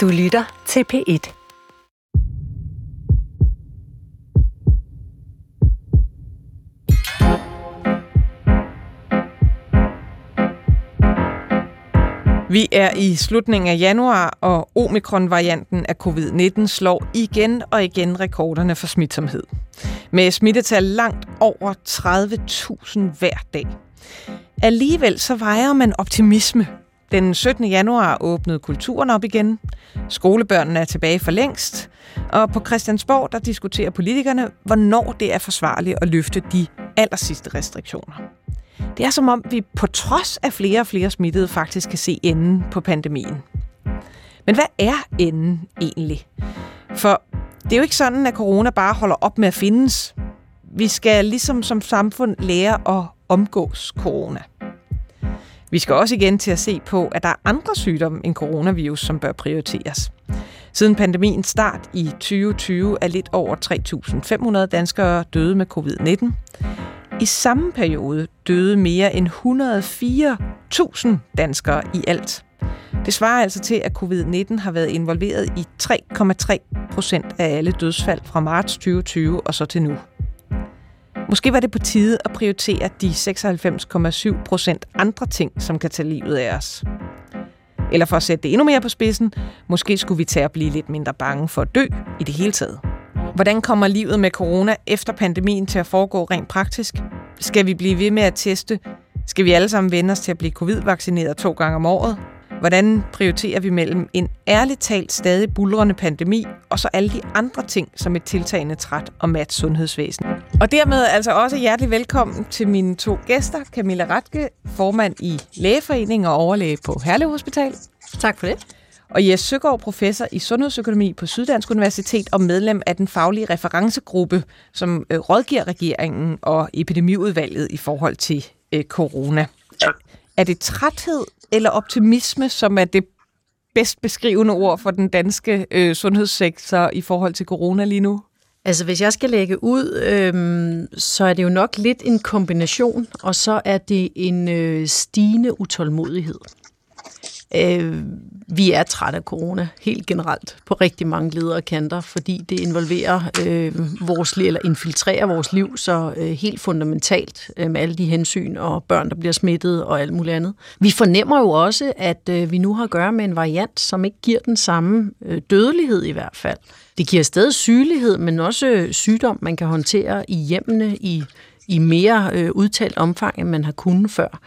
Du lytter til P1. Vi er i slutningen af januar, og omikron-varianten af covid-19 slår igen og igen rekorderne for smitsomhed. Med smittetal langt over 30.000 hver dag. Alligevel så vejer man optimisme. Den 17. januar åbnede kulturen op igen. Skolebørnene er tilbage for længst. Og på Christiansborg der diskuterer politikerne, hvornår det er forsvarligt at løfte de allersidste restriktioner. Det er som om, vi på trods af flere og flere smittede faktisk kan se enden på pandemien. Men hvad er enden egentlig? For det er jo ikke sådan, at corona bare holder op med at findes. Vi skal ligesom som samfund lære at omgås corona. Vi skal også igen til at se på, at der er andre sygdomme end coronavirus, som bør prioriteres. Siden pandemiens start i 2020 er lidt over 3.500 danskere døde med covid-19. I samme periode døde mere end 104.000 danskere i alt. Det svarer altså til, at covid-19 har været involveret i 3,3 procent af alle dødsfald fra marts 2020 og så til nu. Måske var det på tide at prioritere de 96,7 procent andre ting, som kan tage livet af os. Eller for at sætte det endnu mere på spidsen, måske skulle vi tage at blive lidt mindre bange for at dø i det hele taget. Hvordan kommer livet med corona efter pandemien til at foregå rent praktisk? Skal vi blive ved med at teste? Skal vi alle sammen vende os til at blive covid-vaccineret to gange om året? Hvordan prioriterer vi mellem en ærligt talt stadig bulrende pandemi og så alle de andre ting som et tiltagende træt og mat sundhedsvæsen? Og dermed altså også hjertelig velkommen til mine to gæster. Camilla Ratke, formand i Lægeforeningen og overlæge på Herlev Hospital. Tak for det. Og Jes Søgaard, professor i sundhedsøkonomi på Syddansk Universitet og medlem af den faglige referencegruppe, som øh, rådgiver regeringen og epidemiudvalget i forhold til øh, corona. Er, er det træthed eller optimisme, som er det bedst beskrivende ord for den danske øh, sundhedssektor i forhold til corona lige nu? Altså, hvis jeg skal lægge ud, øhm, så er det jo nok lidt en kombination, og så er det en øh, stigende utålmodighed. Øh, vi er trætte af corona helt generelt på rigtig mange ledere og kanter, fordi det involverer øh, vores liv, eller infiltrerer vores liv så øh, helt fundamentalt øh, med alle de hensyn og børn, der bliver smittet og alt muligt andet. Vi fornemmer jo også, at øh, vi nu har at gøre med en variant, som ikke giver den samme øh, dødelighed i hvert fald. Det giver stadig sygelighed, men også øh, sygdom, man kan håndtere i hjemmene i, i mere øh, udtalt omfang, end man har kunnet før.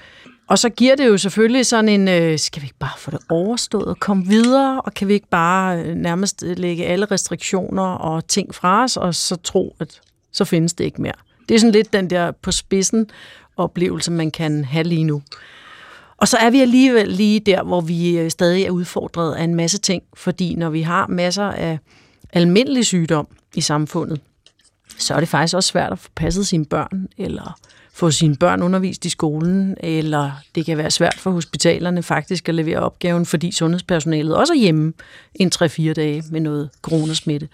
Og så giver det jo selvfølgelig sådan en, øh, skal vi ikke bare få det overstået og komme videre, og kan vi ikke bare øh, nærmest øh, lægge alle restriktioner og ting fra os, og så tro, at så findes det ikke mere. Det er sådan lidt den der på spidsen oplevelse, man kan have lige nu. Og så er vi alligevel lige der, hvor vi øh, stadig er udfordret af en masse ting, fordi når vi har masser af almindelig sygdom i samfundet, så er det faktisk også svært at få passet sine børn, eller få sine børn undervist i skolen, eller det kan være svært for hospitalerne faktisk at levere opgaven, fordi sundhedspersonalet også er hjemme en 3-4 dage med noget coronasmitte.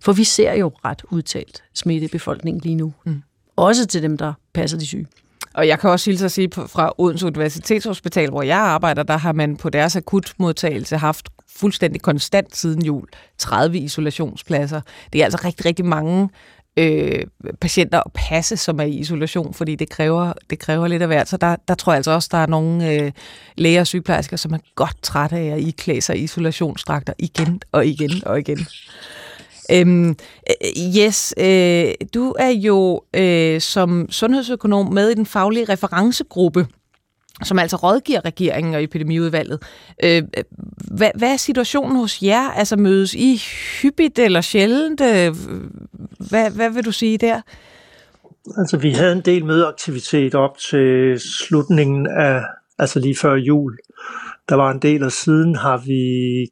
For vi ser jo ret udtalt smitte i befolkningen lige nu. Mm. Også til dem, der passer de syge. Og jeg kan også hilse at sige, fra Odense Universitetshospital, hvor jeg arbejder, der har man på deres akutmodtagelse haft fuldstændig konstant siden jul 30 isolationspladser. Det er altså rigtig, rigtig mange øh, patienter at passe, som er i isolation, fordi det kræver, det kræver lidt af hvert. Så der, der tror jeg altså også, der er nogle øh, læger og sygeplejersker, som er godt trætte af at iklæde sig isolationsdragter igen og igen og igen. Øhm, øh, yes, øh, du er jo øh, som sundhedsøkonom med i den faglige referencegruppe som altså rådgiver regeringen og epidemiudvalget. Øh, hvad, hvad er situationen hos jer? Altså mødes I hyppigt eller sjældent? Øh, hvad, hvad vil du sige der? Altså vi havde en del mødeaktivitet op til slutningen af, altså lige før jul. Der var en del, og siden har vi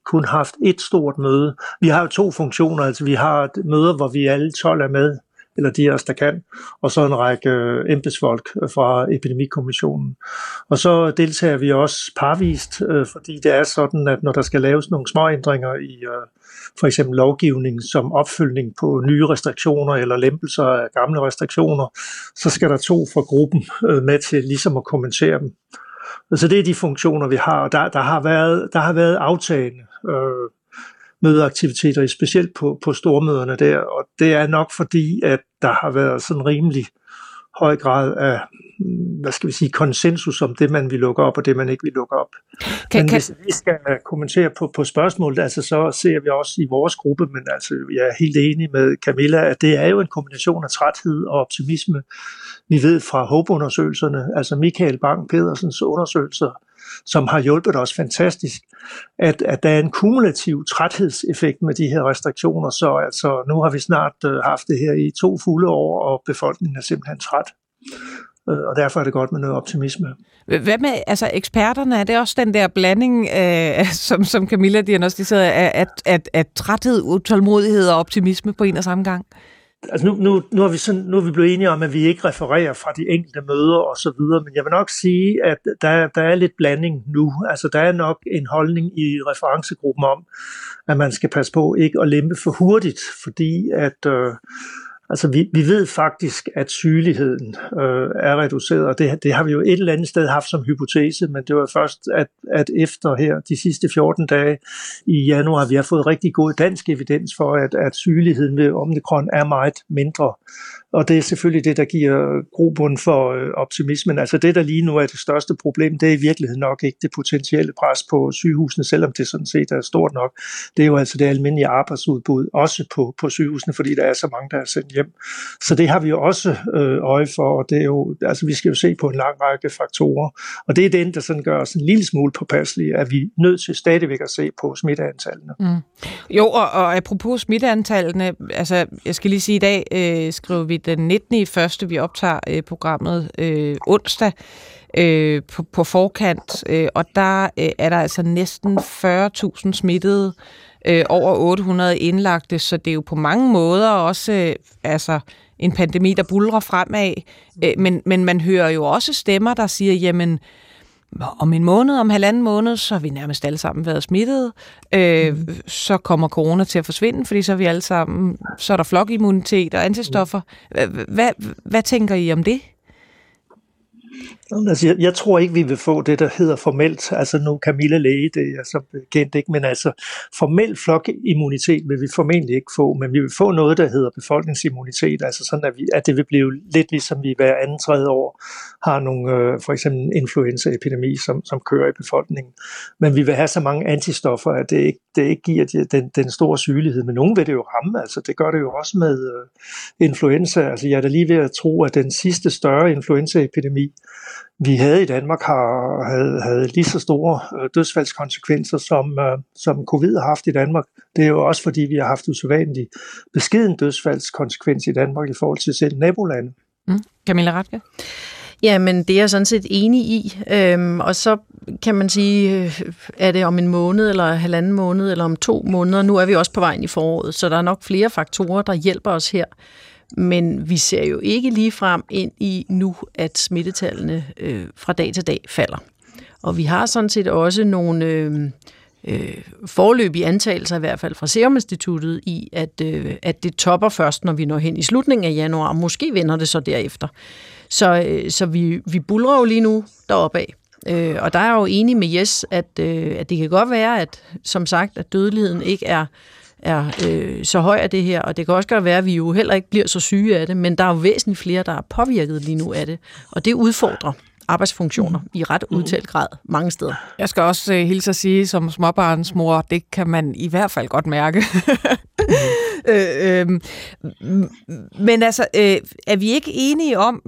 kun haft et stort møde. Vi har jo to funktioner, altså vi har møder, hvor vi alle 12 er med, eller de af os, der kan, og så en række øh, embedsfolk øh, fra Epidemikommissionen. Og så deltager vi også parvist, øh, fordi det er sådan, at når der skal laves nogle små ændringer i for eksempel lovgivning som opfølgning på nye restriktioner eller lempelser af gamle restriktioner, så skal der to fra gruppen med til ligesom at kommentere dem. Så det er de funktioner, vi har. Der, der, har, været, der har været aftagende øh, mødeaktiviteter, specielt på, på stormøderne der, og det er nok fordi, at der har været sådan rimelig høj grad af hvad skal vi sige, konsensus om det, man vil lukke op, og det, man ikke vil lukke op. Kan, men kan... hvis vi skal kommentere på, på spørgsmålet, altså så ser vi også i vores gruppe, men altså jeg er helt enig med Camilla, at det er jo en kombination af træthed og optimisme. Vi ved fra HOPE-undersøgelserne, altså Michael Bang-Pedersens undersøgelser, som har hjulpet os fantastisk, at, at der er en kumulativ træthedseffekt med de her restriktioner, så altså, nu har vi snart uh, haft det her i to fulde år, og befolkningen er simpelthen træt. Øh, og derfor er det godt med noget optimisme. Hvad med altså eksperterne? Er det også den der blanding, øh, som, som Camilla diagnostiserede, af at, at, at træthed, utålmodighed og optimisme på en og samme gang? Altså nu, nu, nu, er vi sådan, nu er vi blevet enige om, at vi ikke refererer fra de enkelte møder og så videre, men jeg vil nok sige, at der, der er lidt blanding nu. Altså der er nok en holdning i referencegruppen om, at man skal passe på ikke at lempe for hurtigt, fordi at øh, Altså vi, vi ved faktisk, at sygeligheden øh, er reduceret, og det, det har vi jo et eller andet sted haft som hypotese, men det var først, at, at efter her de sidste 14 dage i januar, vi har fået rigtig god dansk evidens for, at, at sygeligheden ved omikron er meget mindre. Og det er selvfølgelig det, der giver grobund for øh, optimismen. Altså det, der lige nu er det største problem, det er i virkeligheden nok ikke det potentielle pres på sygehusene, selvom det sådan set er stort nok. Det er jo altså det almindelige arbejdsudbud, også på, på sygehusene, fordi der er så mange, der er sendt hjem. Så det har vi jo også øh, øje for, og det er jo, altså vi skal jo se på en lang række faktorer. Og det er den, der sådan gør os en lille smule påpasselige, at vi er nødt til stadigvæk at se på smitteantallene. Mm. Jo, og, og apropos smitteantallene, altså jeg skal lige sige, i dag øh, skriver vi den 19. i første, vi optager øh, programmet øh, onsdag øh, på, på forkant, øh, og der øh, er der altså næsten 40.000 smittede, øh, over 800 indlagte, så det er jo på mange måder også øh, altså en pandemi, der bulrer fremad, øh, men, men man hører jo også stemmer, der siger, jamen, om en måned, om halvanden måned, så har vi nærmest alle sammen været smittet. Øh, mm. Så kommer corona til at forsvinde, fordi så er vi alle sammen, så er der flokimmunitet og antistoffer. Hvad, hvad tænker I om det? Altså, jeg, jeg tror ikke, vi vil få det, der hedder formelt, altså nu Camilla Læge, det er så kendt ikke, men altså formel flokimmunitet vil vi formentlig ikke få, men vi vil få noget, der hedder befolkningsimmunitet, altså sådan, at, vi, at det vil blive lidt ligesom vi hver anden tredje år har nogle, øh, for eksempel en influenzaepidemi, som, som kører i befolkningen. Men vi vil have så mange antistoffer, at det ikke, det ikke giver den, den store sygelighed, men nogen vil det jo ramme, altså det gør det jo også med øh, influenza, altså jeg er da lige ved at tro, at den sidste større influenzaepidemi, vi havde i Danmark, har, havde, havde lige så store øh, dødsfaldskonsekvenser, som, øh, som covid har haft i Danmark. Det er jo også fordi, vi har haft usædvanlig beskeden dødsfaldskonsekvens i Danmark i forhold til selv nabolande. Mm. Camilla Ratke? Jamen, det er jeg sådan set enig i. Øhm, og så kan man sige, øh, er det om en måned, eller halvanden måned, eller om to måneder. Nu er vi også på vejen i foråret, så der er nok flere faktorer, der hjælper os her. Men vi ser jo ikke lige frem ind i nu, at smittetallene øh, fra dag til dag falder. Og vi har sådan set også nogle øh, øh, forløbige antagelser, i hvert fald fra Serum Instituttet, i at, øh, at det topper først, når vi når hen i slutningen af januar, og måske vender det så derefter. Så, øh, så vi, vi bulrer jo lige nu deroppe af. Øh, og der er jeg jo enig med Jes, at, øh, at det kan godt være, at som sagt, at dødeligheden ikke er er øh, så høj af det her, og det kan også godt være, at vi jo heller ikke bliver så syge af det, men der er jo væsentligt flere, der er påvirket lige nu af det, og det udfordrer arbejdsfunktioner i ret udtalt grad mange steder. Jeg skal også øh, hilse at sige, som småbarnsmor, det kan man i hvert fald godt mærke. øh, øh, men altså, øh, er vi ikke enige om,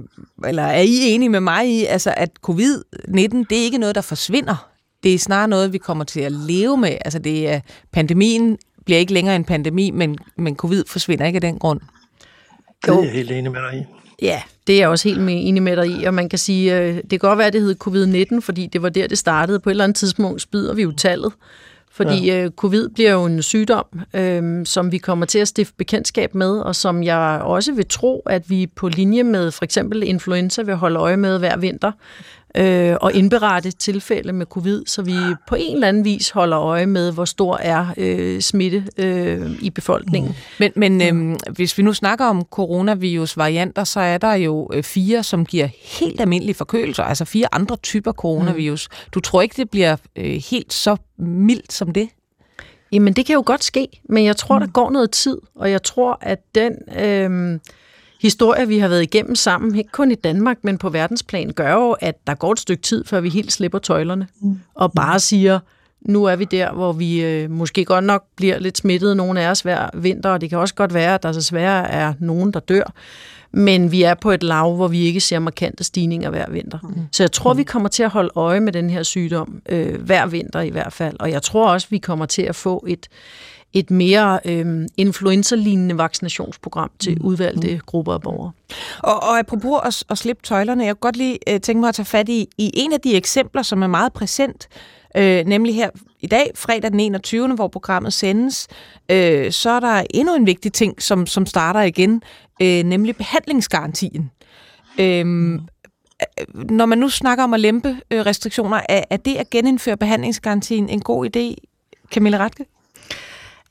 eller er I enige med mig i, altså, at covid-19, det er ikke noget, der forsvinder? Det er snarere noget, vi kommer til at leve med. Altså, det er pandemien bliver ikke længere en pandemi, men, men covid forsvinder ikke af den grund. Det er jeg helt enig med dig i. Ja, det er jeg også helt enig med dig i, og man kan sige, øh, det kan godt være, at det hed covid-19, fordi det var der, det startede. På et eller andet tidspunkt spider vi jo tallet, fordi ja. øh, covid bliver jo en sygdom, øh, som vi kommer til at stifte bekendtskab med, og som jeg også vil tro, at vi på linje med for eksempel influenza vil holde øje med hver vinter øh, og indberette tilfælde med covid, så vi på en eller anden vis holder øje med, hvor stor er øh, smitte øh, i befolkningen. Men, men øh, hvis vi nu snakker om coronavirus-varianter, så er der jo øh, fire, som giver helt almindelige forkølelser, altså fire andre typer coronavirus. Mm. Du tror ikke, det bliver øh, helt så mildt som det? Jamen, det kan jo godt ske, men jeg tror, mm. der går noget tid, og jeg tror, at den øh, historie, vi har været igennem sammen, ikke kun i Danmark, men på verdensplan, gør jo, at der går et stykke tid, før vi helt slipper tøjlerne, mm. og bare siger, nu er vi der, hvor vi øh, måske godt nok bliver lidt smittet, nogle af os hver vinter, og det kan også godt være, at der desværre er nogen, der dør. Men vi er på et lav, hvor vi ikke ser markante stigninger hver vinter. Mm. Så jeg tror, vi kommer til at holde øje med den her sygdom øh, hver vinter i hvert fald. Og jeg tror også, vi kommer til at få et, et mere øh, influenza-lignende vaccinationsprogram til mm. udvalgte mm. grupper af borgere. Og, og apropos at, at slippe tøjlerne, jeg kunne godt lige øh, tænke mig at tage fat i, i en af de eksempler, som er meget præsent, øh, nemlig her i dag, fredag den 21., hvor programmet sendes, øh, så er der endnu en vigtig ting, som, som starter igen, øh, nemlig behandlingsgarantien. Øh, når man nu snakker om at lempe øh, restriktioner, er, er det at genindføre behandlingsgarantien en god idé, Camilla Ratke?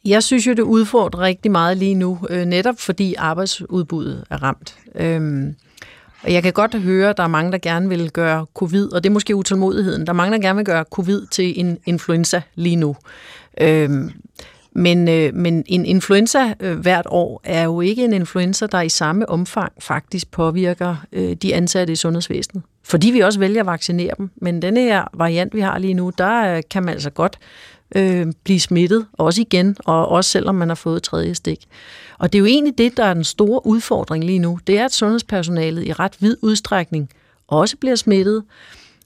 Jeg synes jo, det udfordrer rigtig meget lige nu, øh, netop fordi arbejdsudbuddet er ramt. Øhm, og jeg kan godt høre, at der er mange, der gerne vil gøre covid, og det er måske utålmodigheden, der er mange, der gerne vil gøre covid til en influenza lige nu. Øhm, men, øh, men en influenza øh, hvert år er jo ikke en influenza, der i samme omfang faktisk påvirker øh, de ansatte i sundhedsvæsenet. Fordi vi også vælger at vaccinere dem. Men denne her variant, vi har lige nu, der øh, kan man altså godt øh, blive smittet, også igen, og også selvom man har fået tredje stik. Og det er jo egentlig det, der er den store udfordring lige nu. Det er, at sundhedspersonalet i ret vid udstrækning også bliver smittet,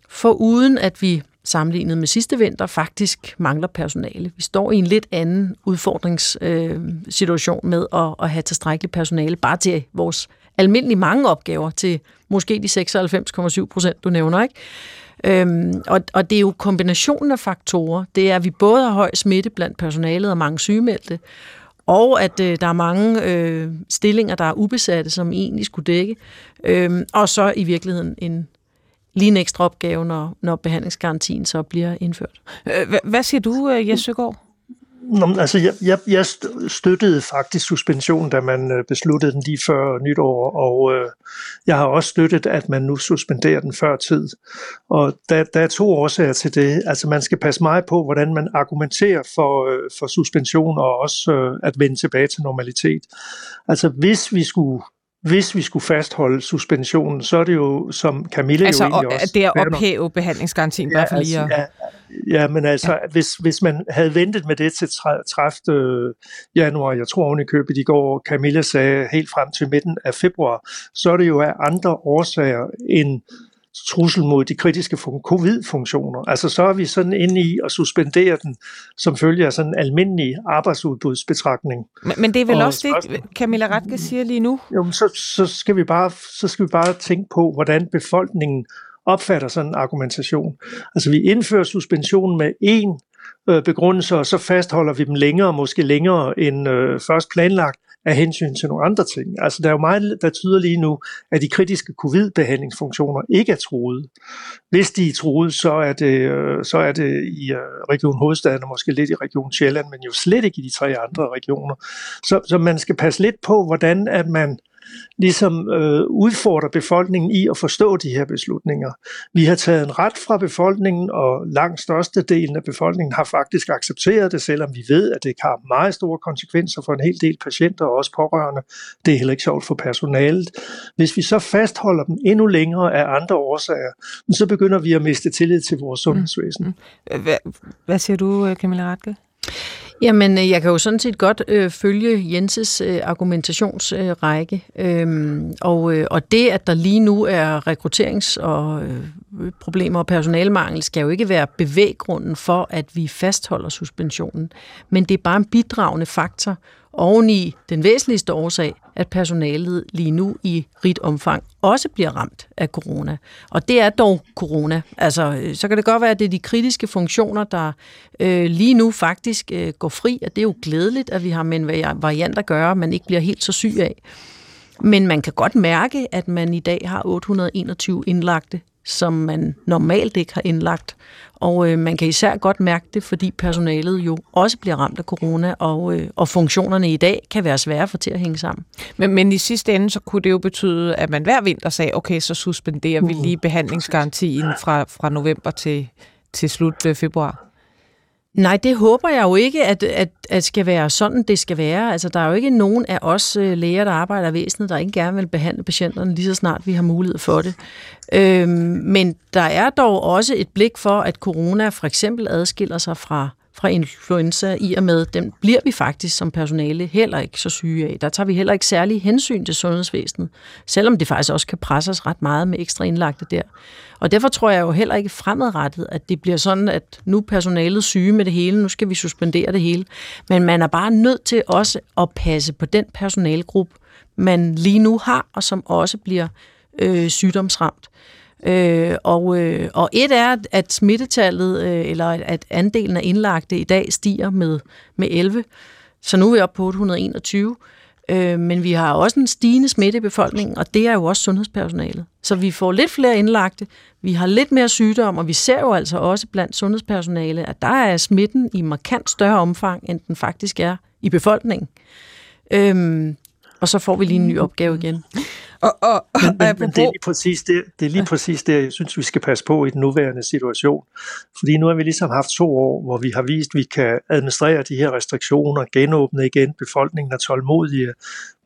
for uden at vi sammenlignet med sidste vinter faktisk mangler personale. Vi står i en lidt anden udfordringssituation øh, med at, at have tilstrækkeligt personale bare til vores almindelige mange opgaver, til måske de 96,7 procent, du nævner, ikke? Øhm, og, og det er jo kombinationen af faktorer. Det er, at vi både har høj smitte blandt personalet og mange sygemeldte, og at øh, der er mange øh, stillinger, der er ubesatte, som egentlig skulle dække. Øhm, og så i virkeligheden en lige en ekstra opgave, når, når behandlingsgarantien så bliver indført. Øh, hvad siger du, øh, Jes Søgaard? Nå, altså, jeg, jeg, jeg støttede faktisk suspensionen, da man øh, besluttede den lige før nytår, og øh, jeg har også støttet, at man nu suspenderer den før tid. Og der, der er to årsager til det. Altså, man skal passe meget på, hvordan man argumenterer for, øh, for suspension, og også øh, at vende tilbage til normalitet. Altså, hvis vi skulle hvis vi skulle fastholde suspensionen, så er det jo, som Camilla altså, jo egentlig også... Altså det at ophæve behandlingsgarantien, ja, bare for lige altså, at... Ja, ja, men altså, ja. Hvis, hvis man havde ventet med det til 30. Øh, januar, jeg tror oven i købet i går, Camilla sagde helt frem til midten af februar, så er det jo af andre årsager end trussel mod de kritiske covid-funktioner. Altså så er vi sådan inde i at suspendere den som følge af sådan en almindelig arbejdsudbudsbetragtning. Men, men det er vel og også det, Camilla Ratke siger lige nu? Jo, så, så, skal vi bare, så skal vi bare tænke på, hvordan befolkningen opfatter sådan en argumentation. Altså vi indfører suspension med én øh, begrundelse, og så fastholder vi dem længere, måske længere end øh, først planlagt, af hensyn til nogle andre ting. Altså der er jo meget, der tyder lige nu, at de kritiske covid-behandlingsfunktioner ikke er truet. Hvis de er truet, så er det, øh, så er det i øh, Region Hovedstaden og måske lidt i Region Sjælland, men jo slet ikke i de tre andre regioner. Så, så man skal passe lidt på, hvordan at man ligesom øh, udfordrer befolkningen i at forstå de her beslutninger. Vi har taget en ret fra befolkningen, og langt størstedelen af befolkningen har faktisk accepteret det, selvom vi ved, at det har meget store konsekvenser for en hel del patienter og også pårørende. Det er heller ikke sjovt for personalet. Hvis vi så fastholder dem endnu længere af andre årsager, så begynder vi at miste tillid til vores sundhedsvæsen. Mm. Hvad, hvad siger du, Camilla Ratke? Jamen, øh, jeg kan jo sådan set godt øh, følge Jenses øh, argumentationsrække. Øh, øhm, og, øh, og det, at der lige nu er rekrutterings- og øh, problemer og personalemangel, skal jo ikke være bevæggrunden for, at vi fastholder suspensionen. Men det er bare en bidragende faktor oveni den væsentligste årsag, at personalet lige nu i rigt omfang også bliver ramt af corona. Og det er dog corona. Altså, øh, så kan det godt være, at det er de kritiske funktioner, der øh, lige nu faktisk øh, går fri, og det er jo glædeligt, at vi har med en variant at gøre, man ikke bliver helt så syg af. Men man kan godt mærke, at man i dag har 821 indlagte som man normalt ikke har indlagt. Og øh, man kan især godt mærke det, fordi personalet jo også bliver ramt af corona, og, øh, og funktionerne i dag kan være svære få til at hænge sammen. Men, men i sidste ende, så kunne det jo betyde, at man hver vinter sagde, okay, så suspenderer uh. vi lige behandlingsgarantien fra, fra november til, til slut øh, februar. Nej, det håber jeg jo ikke, at, at, at skal være sådan, det skal være. Altså, der er jo ikke nogen af os øh, læger, der arbejder i væsenet, der ikke gerne vil behandle patienterne lige så snart vi har mulighed for det. Øhm, men der er dog også et blik for, at corona for eksempel adskiller sig fra fra influenza, i og med, den bliver vi faktisk som personale heller ikke så syge af. Der tager vi heller ikke særlig hensyn til sundhedsvæsenet, selvom det faktisk også kan presse os ret meget med ekstra indlagte der. Og derfor tror jeg jo heller ikke fremadrettet, at det bliver sådan, at nu er personalet syge med det hele, nu skal vi suspendere det hele. Men man er bare nødt til også at passe på den personalegruppe, man lige nu har, og som også bliver øh, sygdomsramt. Øh, og, øh, og et er, at smittetallet, øh, eller at andelen af indlagte i dag stiger med, med 11, så nu er vi oppe på 821. Øh, men vi har også en stigende smitte i befolkningen, og det er jo også sundhedspersonalet. Så vi får lidt flere indlagte, vi har lidt mere sygdom, og vi ser jo altså også blandt sundhedspersonale, at der er smitten i markant større omfang, end den faktisk er i befolkningen. Øh, og så får vi lige en ny opgave igen. Og, og, og, men, men, men det er lige præcis det, det, er lige præcis det, jeg synes, vi skal passe på i den nuværende situation. Fordi nu har vi ligesom haft to år, hvor vi har vist, at vi kan administrere de her restriktioner, genåbne igen, befolkningen er tålmodige,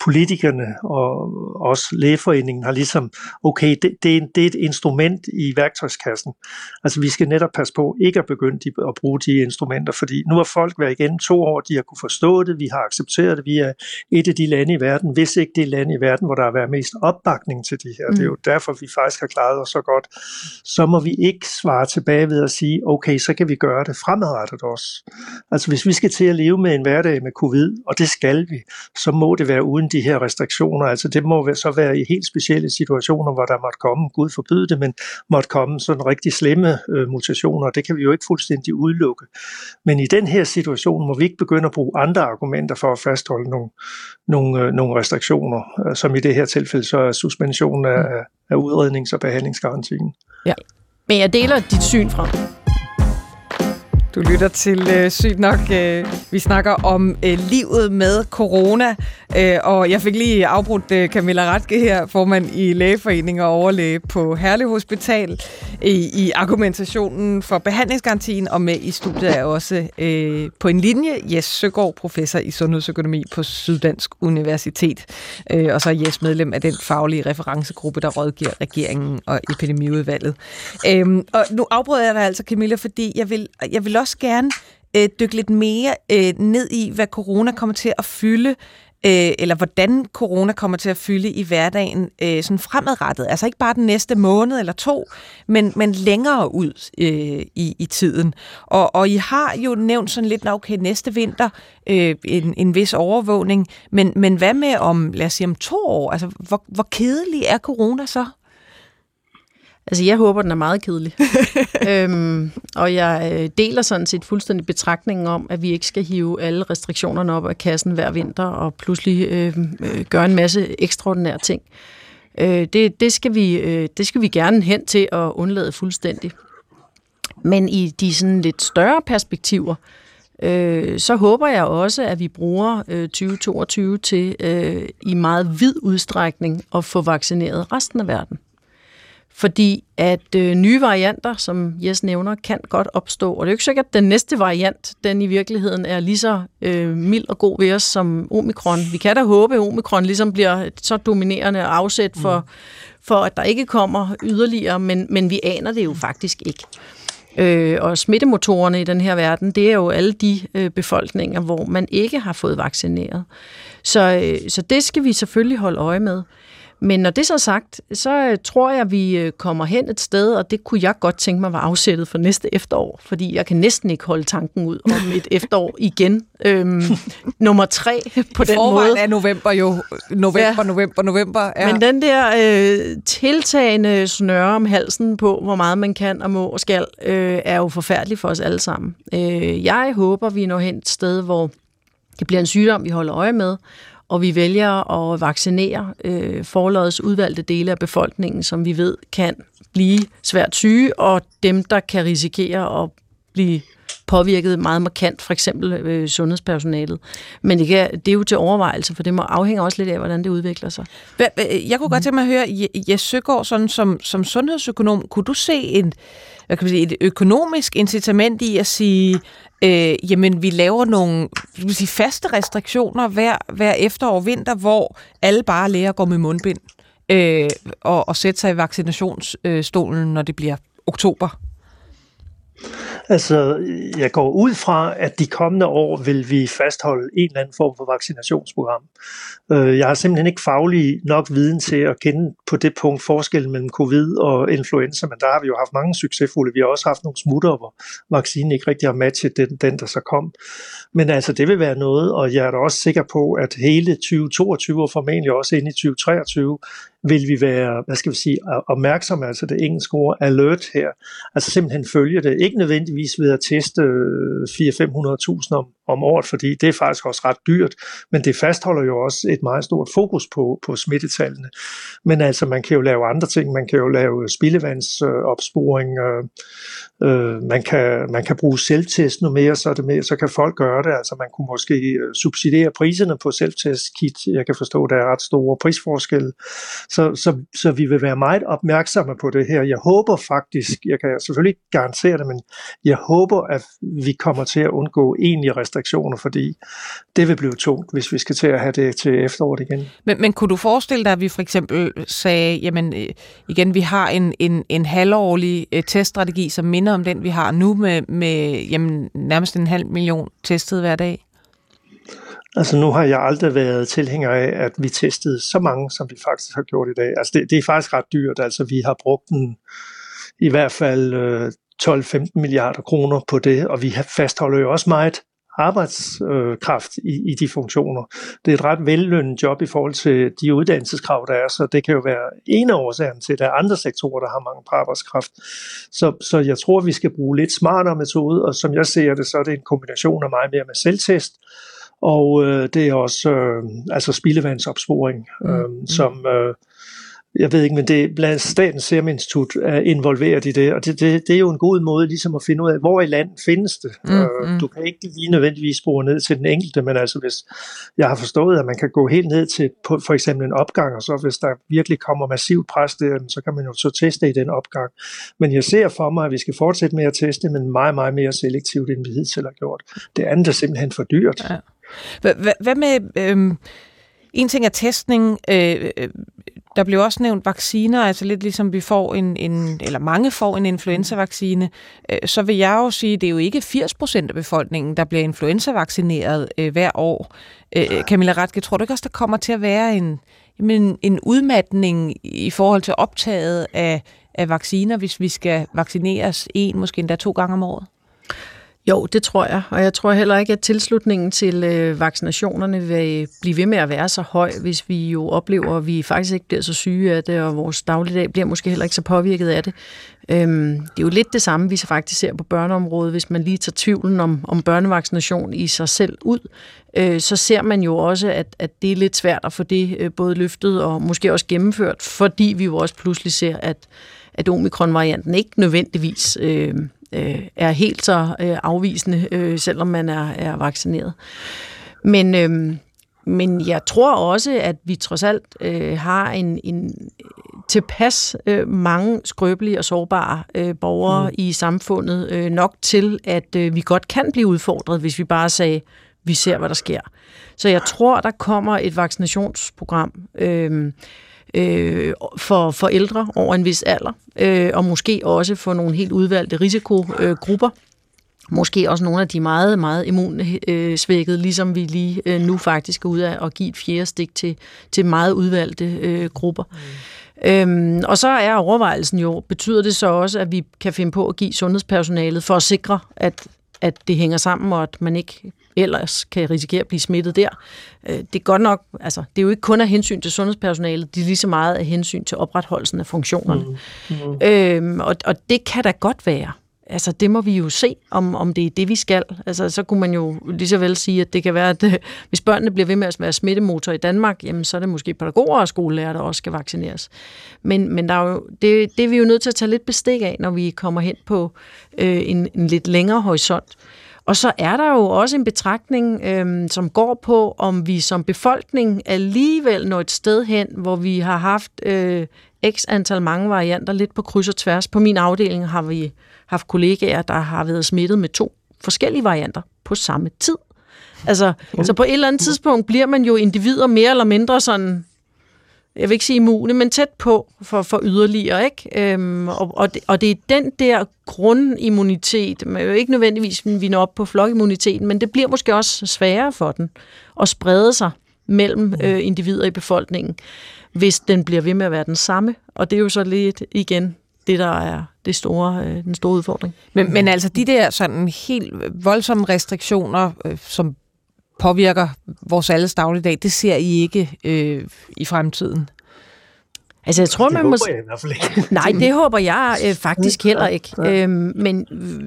politikerne og også lægeforeningen har ligesom, okay, det, det, er, en, det er et instrument i værktøjskassen. Altså vi skal netop passe på ikke at begynde at bruge de instrumenter, fordi nu har folk været igen to år, de har kunne forstå det, vi har accepteret det, vi er et af de lande i verden, hvis ikke det lande i verden, hvor der har været mest opbakning til de her. Mm. Det er jo mm. derfor, vi faktisk har klaret os så godt. Så må vi ikke svare tilbage ved at sige, okay, så kan vi gøre det fremadrettet også. Altså hvis vi skal til at leve med en hverdag med covid, og det skal vi, så må det være uden de her restriktioner. Altså det må så være i helt specielle situationer, hvor der måtte komme, Gud forbyde det, men måtte komme sådan rigtig slemme øh, mutationer, det kan vi jo ikke fuldstændig udelukke. Men i den her situation må vi ikke begynde at bruge andre argumenter for at fastholde nogle, nogle, øh, nogle restriktioner, øh, som i det her tilfælde så er suspension af, af udrednings- og behandlingsgarantien. Ja, men jeg deler dit syn fra. Du lytter til øh, Sygt Nok. Øh, vi snakker om øh, livet med corona, øh, og jeg fik lige afbrudt øh, Camilla Ratke her, formand i Lægeforening og overlæge på Herlev Hospital, i, i argumentationen for behandlingsgarantien, og med i studiet er også øh, på en linje Jes Søgaard, professor i sundhedsøkonomi på Syddansk Universitet, øh, og så er Jes medlem af den faglige referencegruppe, der rådgiver regeringen og epidemiudvalget. Øh, og nu afbryder jeg dig altså, Camilla, fordi jeg vil, jeg vil også også gerne øh, dykke lidt mere øh, ned i, hvad corona kommer til at fylde, øh, eller hvordan corona kommer til at fylde i hverdagen øh, sådan fremadrettet. Altså ikke bare den næste måned eller to, men, men længere ud øh, i, i tiden. Og, og I har jo nævnt sådan lidt, okay, næste vinter øh, en, en vis overvågning, men, men hvad med om, lad os sige om to år? Altså, hvor, hvor kedelig er corona så? Altså, jeg håber, den er meget kedelig. øhm, og jeg øh, deler sådan set fuldstændig betragtningen om, at vi ikke skal hive alle restriktionerne op af kassen hver vinter og pludselig øh, øh, gøre en masse ekstraordinære ting. Øh, det, det, skal vi, øh, det skal vi gerne hen til at undlade fuldstændig. Men i de sådan lidt større perspektiver, øh, så håber jeg også, at vi bruger øh, 2022 til øh, i meget vid udstrækning at få vaccineret resten af verden. Fordi at øh, nye varianter, som Jes nævner, kan godt opstå. Og det er jo ikke sikkert, at den næste variant, den i virkeligheden er lige så øh, mild og god ved os som omikron. Vi kan da håbe, at omikron ligesom bliver så dominerende afsæt for, mm. for at der ikke kommer yderligere, men, men vi aner det jo faktisk ikke. Øh, og smittemotorerne i den her verden, det er jo alle de øh, befolkninger, hvor man ikke har fået vaccineret. Så, øh, så det skal vi selvfølgelig holde øje med. Men når det så er sagt, så øh, tror jeg, at vi øh, kommer hen et sted, og det kunne jeg godt tænke mig var afsættet for næste efterår, fordi jeg kan næsten ikke holde tanken ud om et efterår igen. Øhm, nummer tre på den Forvejen måde. er november jo november, ja. november, november. Ja. Men den der øh, tiltagende snøre om halsen på, hvor meget man kan og må og skal, øh, er jo forfærdelig for os alle sammen. Øh, jeg håber, vi når hen et sted, hvor det bliver en sygdom, vi holder øje med, og vi vælger at vaccinere øh, forlodets udvalgte dele af befolkningen, som vi ved kan blive svært syge, og dem, der kan risikere at blive påvirket meget markant, for eksempel øh, sundhedspersonalet. Men det, kan, det er jo til overvejelse, for det må afhænge også lidt af, hvordan det udvikler sig. Jeg kunne godt tænke mig at høre, Jes Søgaard, sådan som, som sundhedsøkonom, kunne du se en, hvad kan man sige, et økonomisk incitament i at sige, øh, jamen vi laver nogle vil sige, faste restriktioner hver, hver efterår og vinter, hvor alle bare lærer at gå med mundbind øh, og, og sætte sig i vaccinationsstolen, øh, når det bliver oktober? Altså, jeg går ud fra, at de kommende år vil vi fastholde en eller anden form for vaccinationsprogram. Øh, jeg har simpelthen ikke faglig nok viden til at kende på det punkt forskellen mellem covid og influenza, men der har vi jo haft mange succesfulde. Vi har også haft nogle smutter, hvor vaccinen ikke rigtig har matchet den, den der så kom. Men altså, det vil være noget, og jeg er da også sikker på, at hele 2022 og formentlig også ind i 2023 vil vi være, hvad skal vi sige, opmærksomme, altså det engelske ord alert her, altså simpelthen følge det, ikke nødvendigvis ved at teste øh, 400-500.000 om, om året, fordi det er faktisk også ret dyrt, men det fastholder jo også et meget stort fokus på, på smittetallene. Men altså, man kan jo lave andre ting, man kan jo lave spildevandsopsporing, øh, øh, man, kan, man kan bruge selvtest nu mere, så, det mere, så kan folk gøre det, altså man kunne måske øh, subsidiere priserne på selvtestkit, jeg kan forstå, at der er ret store prisforskelle, så, så, så vi vil være meget opmærksomme på det her. Jeg håber faktisk, jeg kan selvfølgelig ikke garantere det, men jeg håber, at vi kommer til at undgå egentlige restriktioner, fordi det vil blive tungt, hvis vi skal til at have det til efteråret igen. Men, men kunne du forestille dig, at vi for eksempel sagde, jamen øh, igen, vi har en, en, en halvårlig øh, teststrategi, som minder om den, vi har nu med, med jamen, nærmest en halv million testet hver dag? Altså nu har jeg aldrig været tilhænger af, at vi testede så mange, som vi faktisk har gjort i dag. Altså det, det er faktisk ret dyrt. Altså vi har brugt en, i hvert fald øh, 12-15 milliarder kroner på det, og vi fastholder jo også meget arbejdskraft i, i de funktioner. Det er et ret vellønnet job i forhold til de uddannelseskrav, der er, så det kan jo være en af årsagerne til, at der er andre sektorer, der har mange på arbejdskraft. Så, så jeg tror, vi skal bruge lidt smartere metode, og som jeg ser det, så er det en kombination af meget mere med selvtest, og øh, det er også øh, altså spildevandsopsporing, øh, mm. som øh, jeg ved ikke, men det blandt Statens Serum Institut er involveret i det, og det, det, det er jo en god måde ligesom at finde ud af, hvor i landet findes det. Mm, øh, mm. Du kan ikke lige nødvendigvis spore ned til den enkelte, men altså hvis jeg har forstået, at man kan gå helt ned til på, for eksempel en opgang, og så hvis der virkelig kommer massivt pres der, så kan man jo så teste i den opgang. Men jeg ser for mig, at vi skal fortsætte med at teste, men meget, meget mere selektivt, end vi hidtil har gjort. Det andet er simpelthen for dyrt. Ja. Hvad med... Øh... En ting er testning. Øh, øh, der blev også nævnt vacciner, altså lidt ligesom vi får en, en eller mange får en influenza-vaccine. Øh, så vil jeg jo sige, at det er jo ikke 80 procent af befolkningen, der bliver influenza-vaccineret øh, hver år. Øh, Camilla Ratke, tror du ikke også, der kommer til at være en, en, en udmatning i forhold til optaget af, af vacciner, hvis vi skal vaccineres en, måske endda to gange om året? Jo, det tror jeg, og jeg tror heller ikke, at tilslutningen til øh, vaccinationerne vil øh, blive ved med at være så høj, hvis vi jo oplever, at vi faktisk ikke bliver så syge af det, og vores dagligdag bliver måske heller ikke så påvirket af det. Øhm, det er jo lidt det samme, vi så faktisk ser på børneområdet, hvis man lige tager tvivlen om, om børnevaccination i sig selv ud, øh, så ser man jo også, at, at det er lidt svært at få det øh, både løftet og måske også gennemført, fordi vi jo også pludselig ser, at, at omikron-varianten ikke nødvendigvis... Øh, øh, er helt så øh, afvisende, øh, selvom man er, er vaccineret. Men, øh, men jeg tror også, at vi trods alt øh, har en, en tilpas øh, mange skrøbelige og sårbare øh, borgere mm. i samfundet øh, nok til, at øh, vi godt kan blive udfordret, hvis vi bare sagde, vi ser, hvad der sker. Så jeg tror, der kommer et vaccinationsprogram. Øh, øh, for, for ældre over en vis alder, øh, og måske også for nogle helt udvalgte risikogrupper. Måske også nogle af de meget, meget immunsvækkede, ligesom vi lige øh, nu faktisk er ude af at give et fjerde stik til, til meget udvalgte øh, grupper. Mm. Øhm, og så er overvejelsen jo, betyder det så også, at vi kan finde på at give sundhedspersonalet for at sikre, at, at det hænger sammen, og at man ikke ellers kan risikere at blive smittet der. Øh, det er godt nok, altså, det er jo ikke kun af hensyn til sundhedspersonalet, det er lige så meget af hensyn til opretholdelsen af funktionerne. Mm. Mm. Øhm, og, og det kan da godt være. Altså, det må vi jo se, om, om det er det, vi skal. Altså, så kunne man jo lige så vel sige, at det kan være, at øh, hvis børnene bliver ved med at være smittemotor i Danmark, jamen, så er det måske pædagoger og skolelærer, der også skal vaccineres. Men, men der er jo, det, det er vi jo nødt til at tage lidt bestik af, når vi kommer hen på øh, en, en lidt længere horisont. Og så er der jo også en betragtning, øhm, som går på, om vi som befolkning alligevel når et sted hen, hvor vi har haft øh, x antal mange varianter lidt på kryds og tværs. På min afdeling har vi haft kollegaer, der har været smittet med to forskellige varianter på samme tid. Altså, så på et eller andet tidspunkt bliver man jo individer mere eller mindre sådan jeg vil ikke sige immune, men tæt på for, for yderligere. Ikke? Øhm, og, og, det, og det er den der grundimmunitet, man er jo ikke nødvendigvis vi når op på flokimmuniteten, men det bliver måske også sværere for den at sprede sig mellem øh, individer i befolkningen, hvis den bliver ved med at være den samme. Og det er jo så lidt igen det, der er det store, øh, den store udfordring. Men, men altså de der sådan helt voldsomme restriktioner, øh, som påvirker vores alles dagligdag, det ser I ikke øh, i fremtiden? Altså, jeg tror, det man håber må... jeg i hvert fald ikke. Nej, det håber jeg øh, faktisk heller ikke. Øhm, men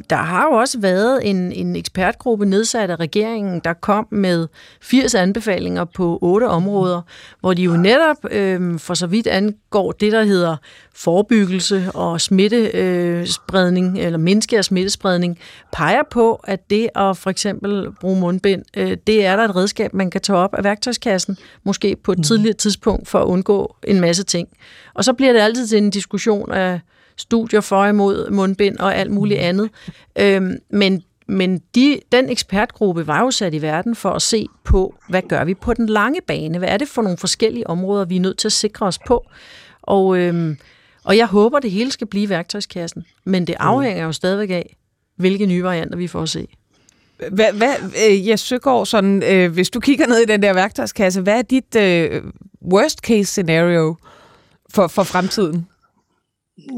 der har jo også været en, en ekspertgruppe nedsat af regeringen, der kom med 80 anbefalinger på otte områder, hvor de jo netop øh, for så vidt angår det, der hedder forebyggelse og smittespredning, øh, eller mindske af smittespredning, peger på, at det at for eksempel bruge mundbind, øh, det er der et redskab, man kan tage op af værktøjskassen, måske på et mm. tidligere tidspunkt, for at undgå en masse ting. Og så bliver det altid til en diskussion af studier for og imod mundbind og alt muligt andet. Øhm, men men de, den ekspertgruppe var jo sat i verden for at se på, hvad gør vi på den lange bane? Hvad er det for nogle forskellige områder, vi er nødt til at sikre os på? Og, øhm, og jeg håber, det hele skal blive værktøjskassen. Men det afhænger jo stadigvæk af, hvilke nye varianter vi får at se. Hvad, hvad jeg øh, Jes Søgaard, sådan, øh, hvis du kigger ned i den der værktøjskasse, hvad er dit øh, worst case scenario for, for fremtiden?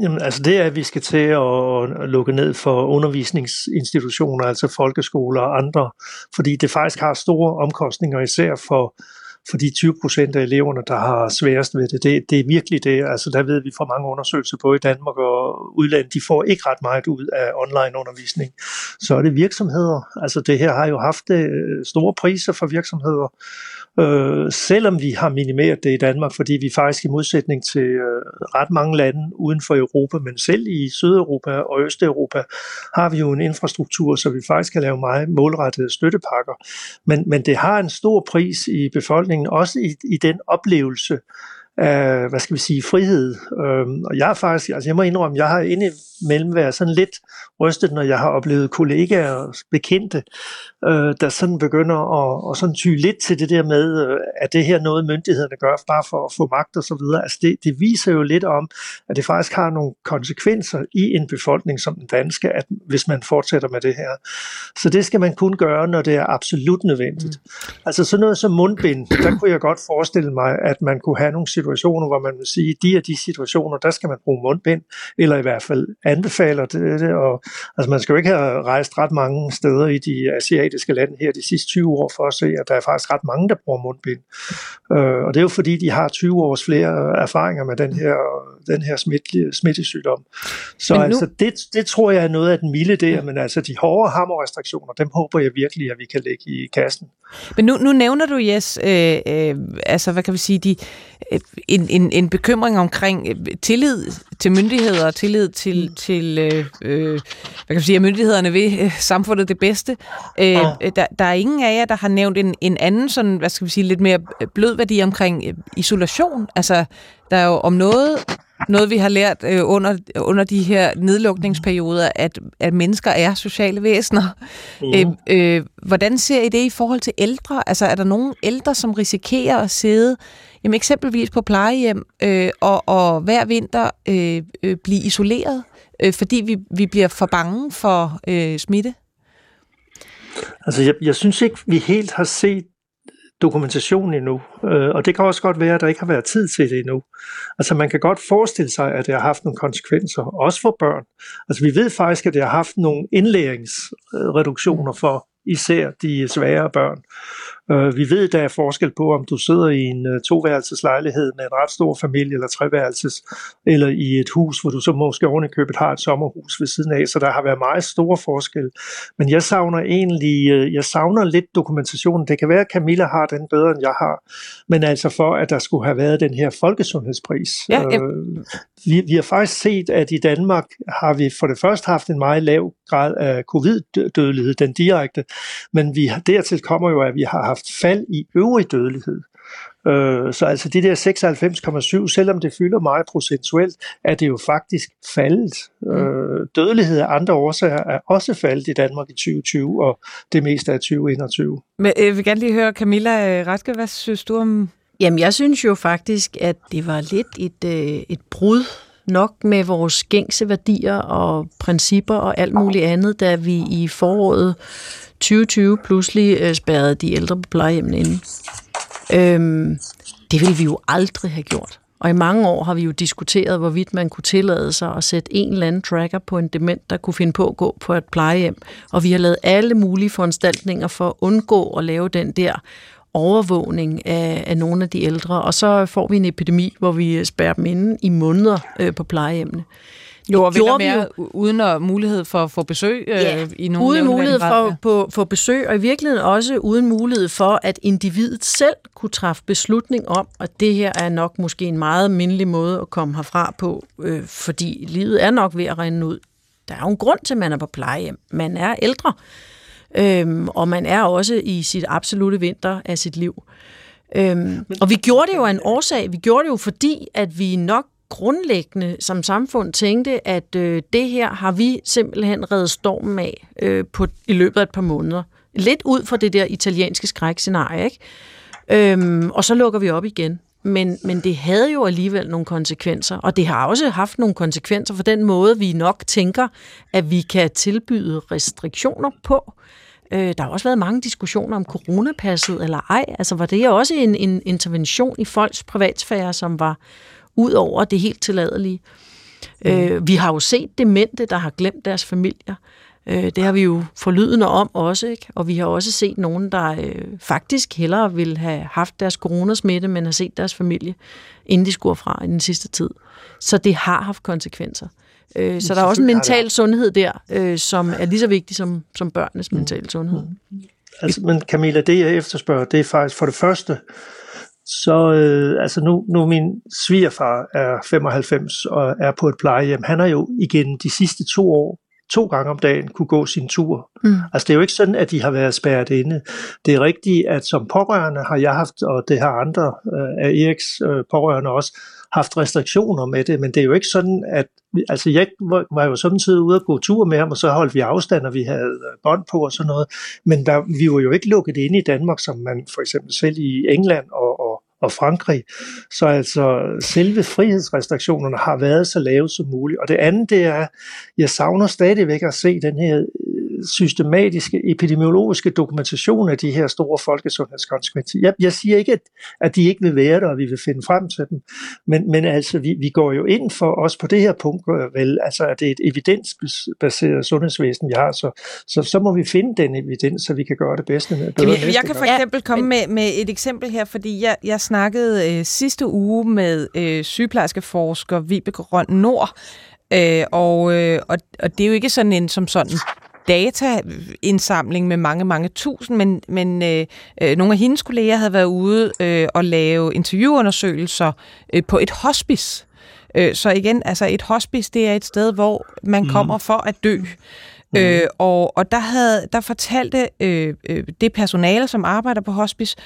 Jamen, altså det er, at vi skal til at lukke ned for undervisningsinstitutioner, altså folkeskoler og andre, fordi det faktisk har store omkostninger, især for for de 20 procent af eleverne, der har sværest ved det. det. Det er virkelig det. Altså, der ved vi fra mange undersøgelser, både i Danmark og udlandet, de får ikke ret meget ud af online undervisning. Så er det virksomheder. Altså, det her har jo haft øh, store priser for virksomheder, øh, selvom vi har minimeret det i Danmark, fordi vi faktisk i modsætning til øh, ret mange lande uden for Europa, men selv i Sydeuropa og Østeuropa, har vi jo en infrastruktur, så vi faktisk kan lave meget målrettede støttepakker. Men, men det har en stor pris i befolkningen, også i, i den oplevelse, af, hvad skal vi sige, frihed. Øhm, og jeg har faktisk, altså jeg må indrømme, jeg har indimellem været sådan lidt rystet, når jeg har oplevet kollegaer og bekendte, øh, der sådan begynder at, at sådan ty lidt til det der med, øh, at det her noget myndighederne gør bare for at få magt og så videre. Altså det, det viser jo lidt om, at det faktisk har nogle konsekvenser i en befolkning som den danske, at hvis man fortsætter med det her. Så det skal man kun gøre, når det er absolut nødvendigt. Mm. Altså sådan noget som mundbind, der kunne jeg godt forestille mig, at man kunne have nogle situationer, hvor man vil sige, de og de situationer, der skal man bruge mundbind, eller i hvert fald anbefaler det. det og, altså man skal jo ikke have rejst ret mange steder i de asiatiske lande her de sidste 20 år for at se, at der er faktisk ret mange, der bruger mundbind. Øh, og det er jo fordi, de har 20 års flere erfaringer med den her, den her smitte, smittesygdom. Så nu... altså, det, det tror jeg er noget af den milde der, men altså de hårde hammerrestriktioner, dem håber jeg virkelig, at vi kan lægge i kassen. Men nu, nu nævner du, Jes, øh, øh, altså hvad kan vi sige, de, øh, en, en, en bekymring omkring øh, tillid til myndigheder og tillid til, mm. til øh, øh, hvad kan vi sige, at myndighederne vil øh, samfundet det bedste. Øh, ja. der, der er ingen af jer, der har nævnt en, en anden sådan, hvad skal vi sige, lidt mere blød værdi omkring øh, isolation. Altså, der er jo om noget noget, vi har lært øh, under, under de her nedlukningsperioder, at, at mennesker er sociale væsener. Mm. Øh, øh, hvordan ser I det i forhold til ældre? Altså, er der nogen ældre, som risikerer at sidde jamen, eksempelvis på plejehjem øh, og, og hver vinter øh, øh, blive isoleret, øh, fordi vi, vi bliver for bange for øh, smitte? Altså, jeg, jeg synes ikke, vi helt har set dokumentation endnu, øh, og det kan også godt være, at der ikke har været tid til det endnu. Altså man kan godt forestille sig, at det har haft nogle konsekvenser, også for børn. Altså vi ved faktisk, at det har haft nogle indlæringsreduktioner for især de svære børn. Øh, vi ved, der er forskel på, om du sidder i en uh, toværelseslejlighed med en ret stor familie eller treværelses, eller i et hus, hvor du så måske oven i købet har et sommerhus ved siden af, så der har været meget store forskel. Men jeg savner egentlig, uh, jeg savner lidt dokumentation. Det kan være, at Camilla har den bedre, end jeg har, men altså for, at der skulle have været den her folkesundhedspris. Ja, ja. Uh, vi, vi har faktisk set, at i Danmark har vi for det første haft en meget lav grad af covid-dødelighed, den direkte, men vi dertil kommer jo, at vi har haft fald i øvrig dødelighed. Øh, så altså de der 96,7, selvom det fylder meget procentuelt, er det jo faktisk faldet. Mm. Øh, dødelighed af andre årsager er også faldet i Danmark i 2020, og det meste af 2021. Men øh, jeg vil gerne lige høre, Camilla øh, Raske, hvad synes du om... Jamen, jeg synes jo faktisk, at det var lidt et, et brud nok med vores gængse værdier og principper og alt muligt andet, da vi i foråret 2020 pludselig øh, spærrede de ældre på plejehjemmene inde. Øhm, det ville vi jo aldrig have gjort. Og i mange år har vi jo diskuteret, hvorvidt man kunne tillade sig at sætte en eller anden tracker på en dement, der kunne finde på at gå på et plejehjem. Og vi har lavet alle mulige foranstaltninger for at undgå at lave den der overvågning af, af nogle af de ældre. Og så får vi en epidemi, hvor vi spærrer dem inde i måneder øh, på plejehjemmene. Jo, og gjorde mere, jo, uden at mulighed for at få besøg øh, ja, i nogle uden mulighed for at få, få besøg, og i virkeligheden også uden mulighed for, at individet selv kunne træffe beslutning om, at det her er nok måske en meget mindelig måde at komme herfra på, øh, fordi livet er nok ved at rende ud. Der er jo en grund til, at man er på plejehjem. Man er ældre, øh, og man er også i sit absolute vinter af sit liv. Øhm, og vi gjorde det jo af en årsag. Vi gjorde det jo fordi, at vi nok grundlæggende som samfund tænkte, at øh, det her har vi simpelthen reddet stormen af øh, på, i løbet af et par måneder. Lidt ud fra det der italienske skrækscenarie, ikke? Øhm, og så lukker vi op igen. Men, men det havde jo alligevel nogle konsekvenser, og det har også haft nogle konsekvenser for den måde, vi nok tænker, at vi kan tilbyde restriktioner på. Øh, der har også været mange diskussioner om coronapasset eller ej. Altså var det også en, en intervention i folks privatsfære, som var ud over det helt tilladelige. Mm. Øh, vi har jo set demente, der har glemt deres familier. Øh, det har vi jo forlydende om også, ikke? og vi har også set nogen, der øh, faktisk hellere ville have haft deres coronasmitte, men har set deres familie, inden de skulle fra i den sidste tid. Så det har haft konsekvenser. Øh, så der er også en mental sundhed der, øh, som er lige så vigtig som, som børnenes mm. mentale sundhed. Mm. Altså, men Camilla, det jeg efterspørger, det er faktisk for det første, så øh, altså nu, nu min svigerfar er 95 og er på et plejehjem. Han har jo igen de sidste to år to gange om dagen kunne gå sin tur. Mm. Altså det er jo ikke sådan, at de har været spærret inde. Det er rigtigt, at som pårørende har jeg haft, og det har andre øh, af Eriks øh, pårørende også, haft restriktioner med det, men det er jo ikke sådan, at altså jeg var, var jo samtidig ude at gå tur med ham, og så holdt vi afstand, og vi havde øh, bånd på og sådan noget, men der, vi var jo ikke lukket inde i Danmark, som man for eksempel selv i England og, og, og Frankrig. Så altså selve frihedsrestriktionerne har været så lave som muligt. Og det andet, det er, jeg savner stadigvæk at se den her systematiske epidemiologiske dokumentation af de her store folkesundhedskonsekvenser. Jeg, jeg siger ikke, at, at de ikke vil være der, og vi vil finde frem til dem, men, men altså, vi, vi går jo ind for os på det her punkt, vel, altså, at det er et evidensbaseret sundhedsvæsen, vi har, så, så, så må vi finde den evidens, så vi kan gøre det bedste med bedre jeg, jeg kan for eksempel komme med, med et eksempel her, fordi jeg, jeg snakkede øh, sidste uge med øh, sygeplejerskeforsker Vibeke Røn Nord, Øh, og, øh, og, og det er jo ikke sådan en som sådan dataindsamling med mange, mange tusind, men, men øh, øh, nogle af hendes kolleger havde været ude øh, og lave interviewundersøgelser øh, på et hospice. Øh, så igen, altså et hospice, det er et sted, hvor man mm. kommer for at dø. Mm. Øh, og, og der havde der fortalte øh, øh, det personale, som arbejder på hospice,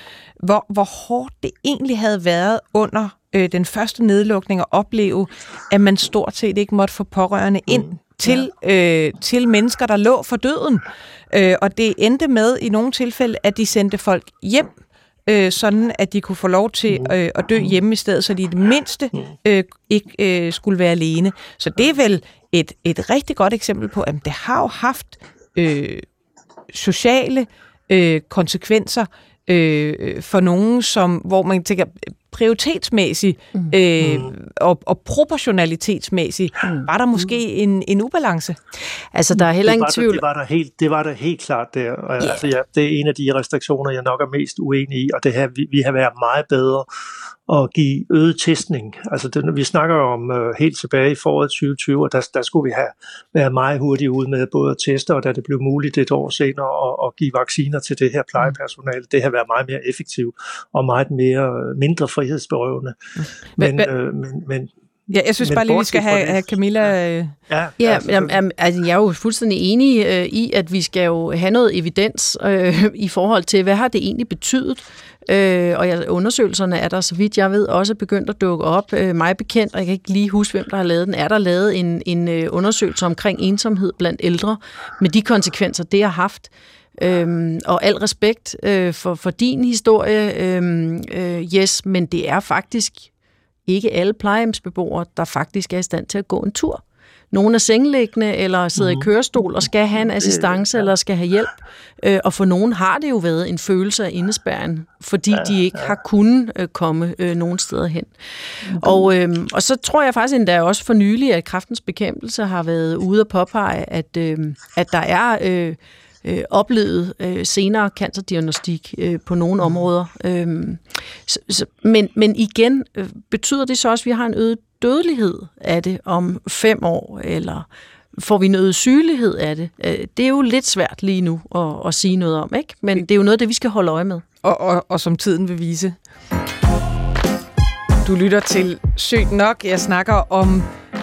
hvor, hvor hårdt det egentlig havde været under øh, den første nedlukning at opleve, at man stort set ikke måtte få pårørende ind mm til, ja. øh, til mennesker, der lå for døden. Øh, og det endte med i nogle tilfælde, at de sendte folk hjem, øh, sådan at de kunne få lov til mm. øh, at dø hjemme i stedet, så de i det mindste mm. øh, ikke øh, skulle være alene. Så det er vel et, et rigtig godt eksempel på, at det har jo haft øh, sociale øh, konsekvenser øh, for nogen, som, hvor man tænker, prioritetsmæssigt mm. øh, og, og proportionalitetsmæssigt, mm. var der måske en, en ubalance? Altså, der er heller ingen tvivl. Det var der helt, det var der helt klart der. Og, yeah. altså, ja, det er en af de restriktioner, jeg nok er mest uenig i, og det her, vi, vi har været meget bedre at give øget testning. Altså det, vi snakker om uh, helt tilbage i foråret 2020, og der, der skulle vi have været meget hurtigt ud med både at teste, og da det blev muligt et år senere at, at give vacciner til det her plejepersonale, det har været meget mere effektivt og meget mere mindre frihedsberøvende. Mm. Men, men, øh, men, men Ja, jeg synes Men bare lige, vi skal have, have Camilla... Øh, Ja, Ja, ja selvfølgelig. jamen, altså, jeg er jo fuldstændig enig øh, i, at vi skal jo have noget evidens øh, i forhold til, hvad har det egentlig betydet? Øh, og ja, undersøgelserne er der, så vidt jeg ved, også begyndt at dukke op. Øh, mig bekendt, og jeg kan ikke lige huske, hvem der har lavet den, er der lavet en, en øh, undersøgelse omkring ensomhed blandt ældre, med de konsekvenser, det har haft. Øhm, og al respekt øh, for, for din historie, øhm, øh, yes, men det er faktisk ikke alle plejehjemsbeboere, der faktisk er i stand til at gå en tur. Nogle er sengeliggende eller sidder mm. i kørestol og skal have en assistance eller skal have hjælp. Øh, og for nogen har det jo været en følelse af indespærren, fordi ja, de ikke ja. har kunnet øh, komme øh, nogen steder hen. Mm. Og, øh, og så tror jeg faktisk endda også for nylig, at kraftens bekæmpelse har været ude at påpege, at, øh, at der er... Øh, øh, oplevet øh, senere cancerdiagnostik øh, på nogle områder. Øh, så, så, men, men igen, øh, betyder det så også, at vi har en øget dødelighed af det om fem år, eller får vi en øget sygelighed af det? Øh, det er jo lidt svært lige nu at, at sige noget om, ikke? men det er jo noget det, vi skal holde øje med. og, og, og som tiden vil vise. Du lytter til Sygt Nok. Jeg snakker om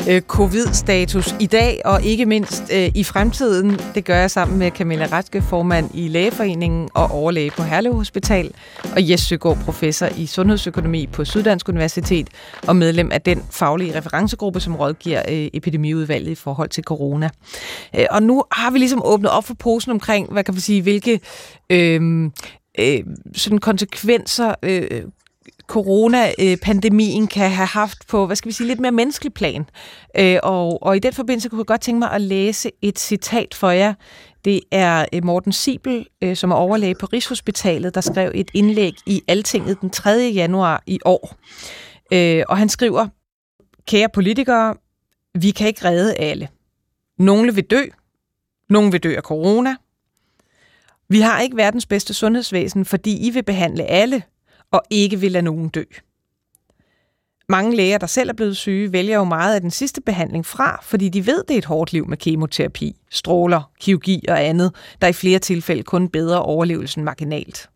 øh, covid-status i dag, og ikke mindst øh, i fremtiden. Det gør jeg sammen med Camilla Ratske, formand i Lægeforeningen og overlæge på Herlev Hospital, og Jes Søgaard, professor i sundhedsøkonomi på Syddansk Universitet, og medlem af den faglige referencegruppe, som rådgiver øh, epidemiudvalget i forhold til corona. Øh, og nu har vi ligesom åbnet op for posen omkring, hvad kan man sige, hvilke øh, øh, sådan konsekvenser øh, coronapandemien kan have haft på, hvad skal vi sige, lidt mere menneskelig plan. Øh, og, og i den forbindelse kunne jeg godt tænke mig at læse et citat for jer. Det er øh, Morten Sibel, øh, som er overlæge på Rigshospitalet, der skrev et indlæg i Altinget den 3. januar i år. Øh, og han skriver, Kære politikere, vi kan ikke redde alle. Nogle vil dø, nogle vil dø af corona. Vi har ikke verdens bedste sundhedsvæsen, fordi I vil behandle alle, og ikke vil lade nogen dø. Mange læger, der selv er blevet syge, vælger jo meget af den sidste behandling fra, fordi de ved, det er et hårdt liv med kemoterapi, stråler, kirurgi og andet, der i flere tilfælde kun bedre overlevelsen marginalt.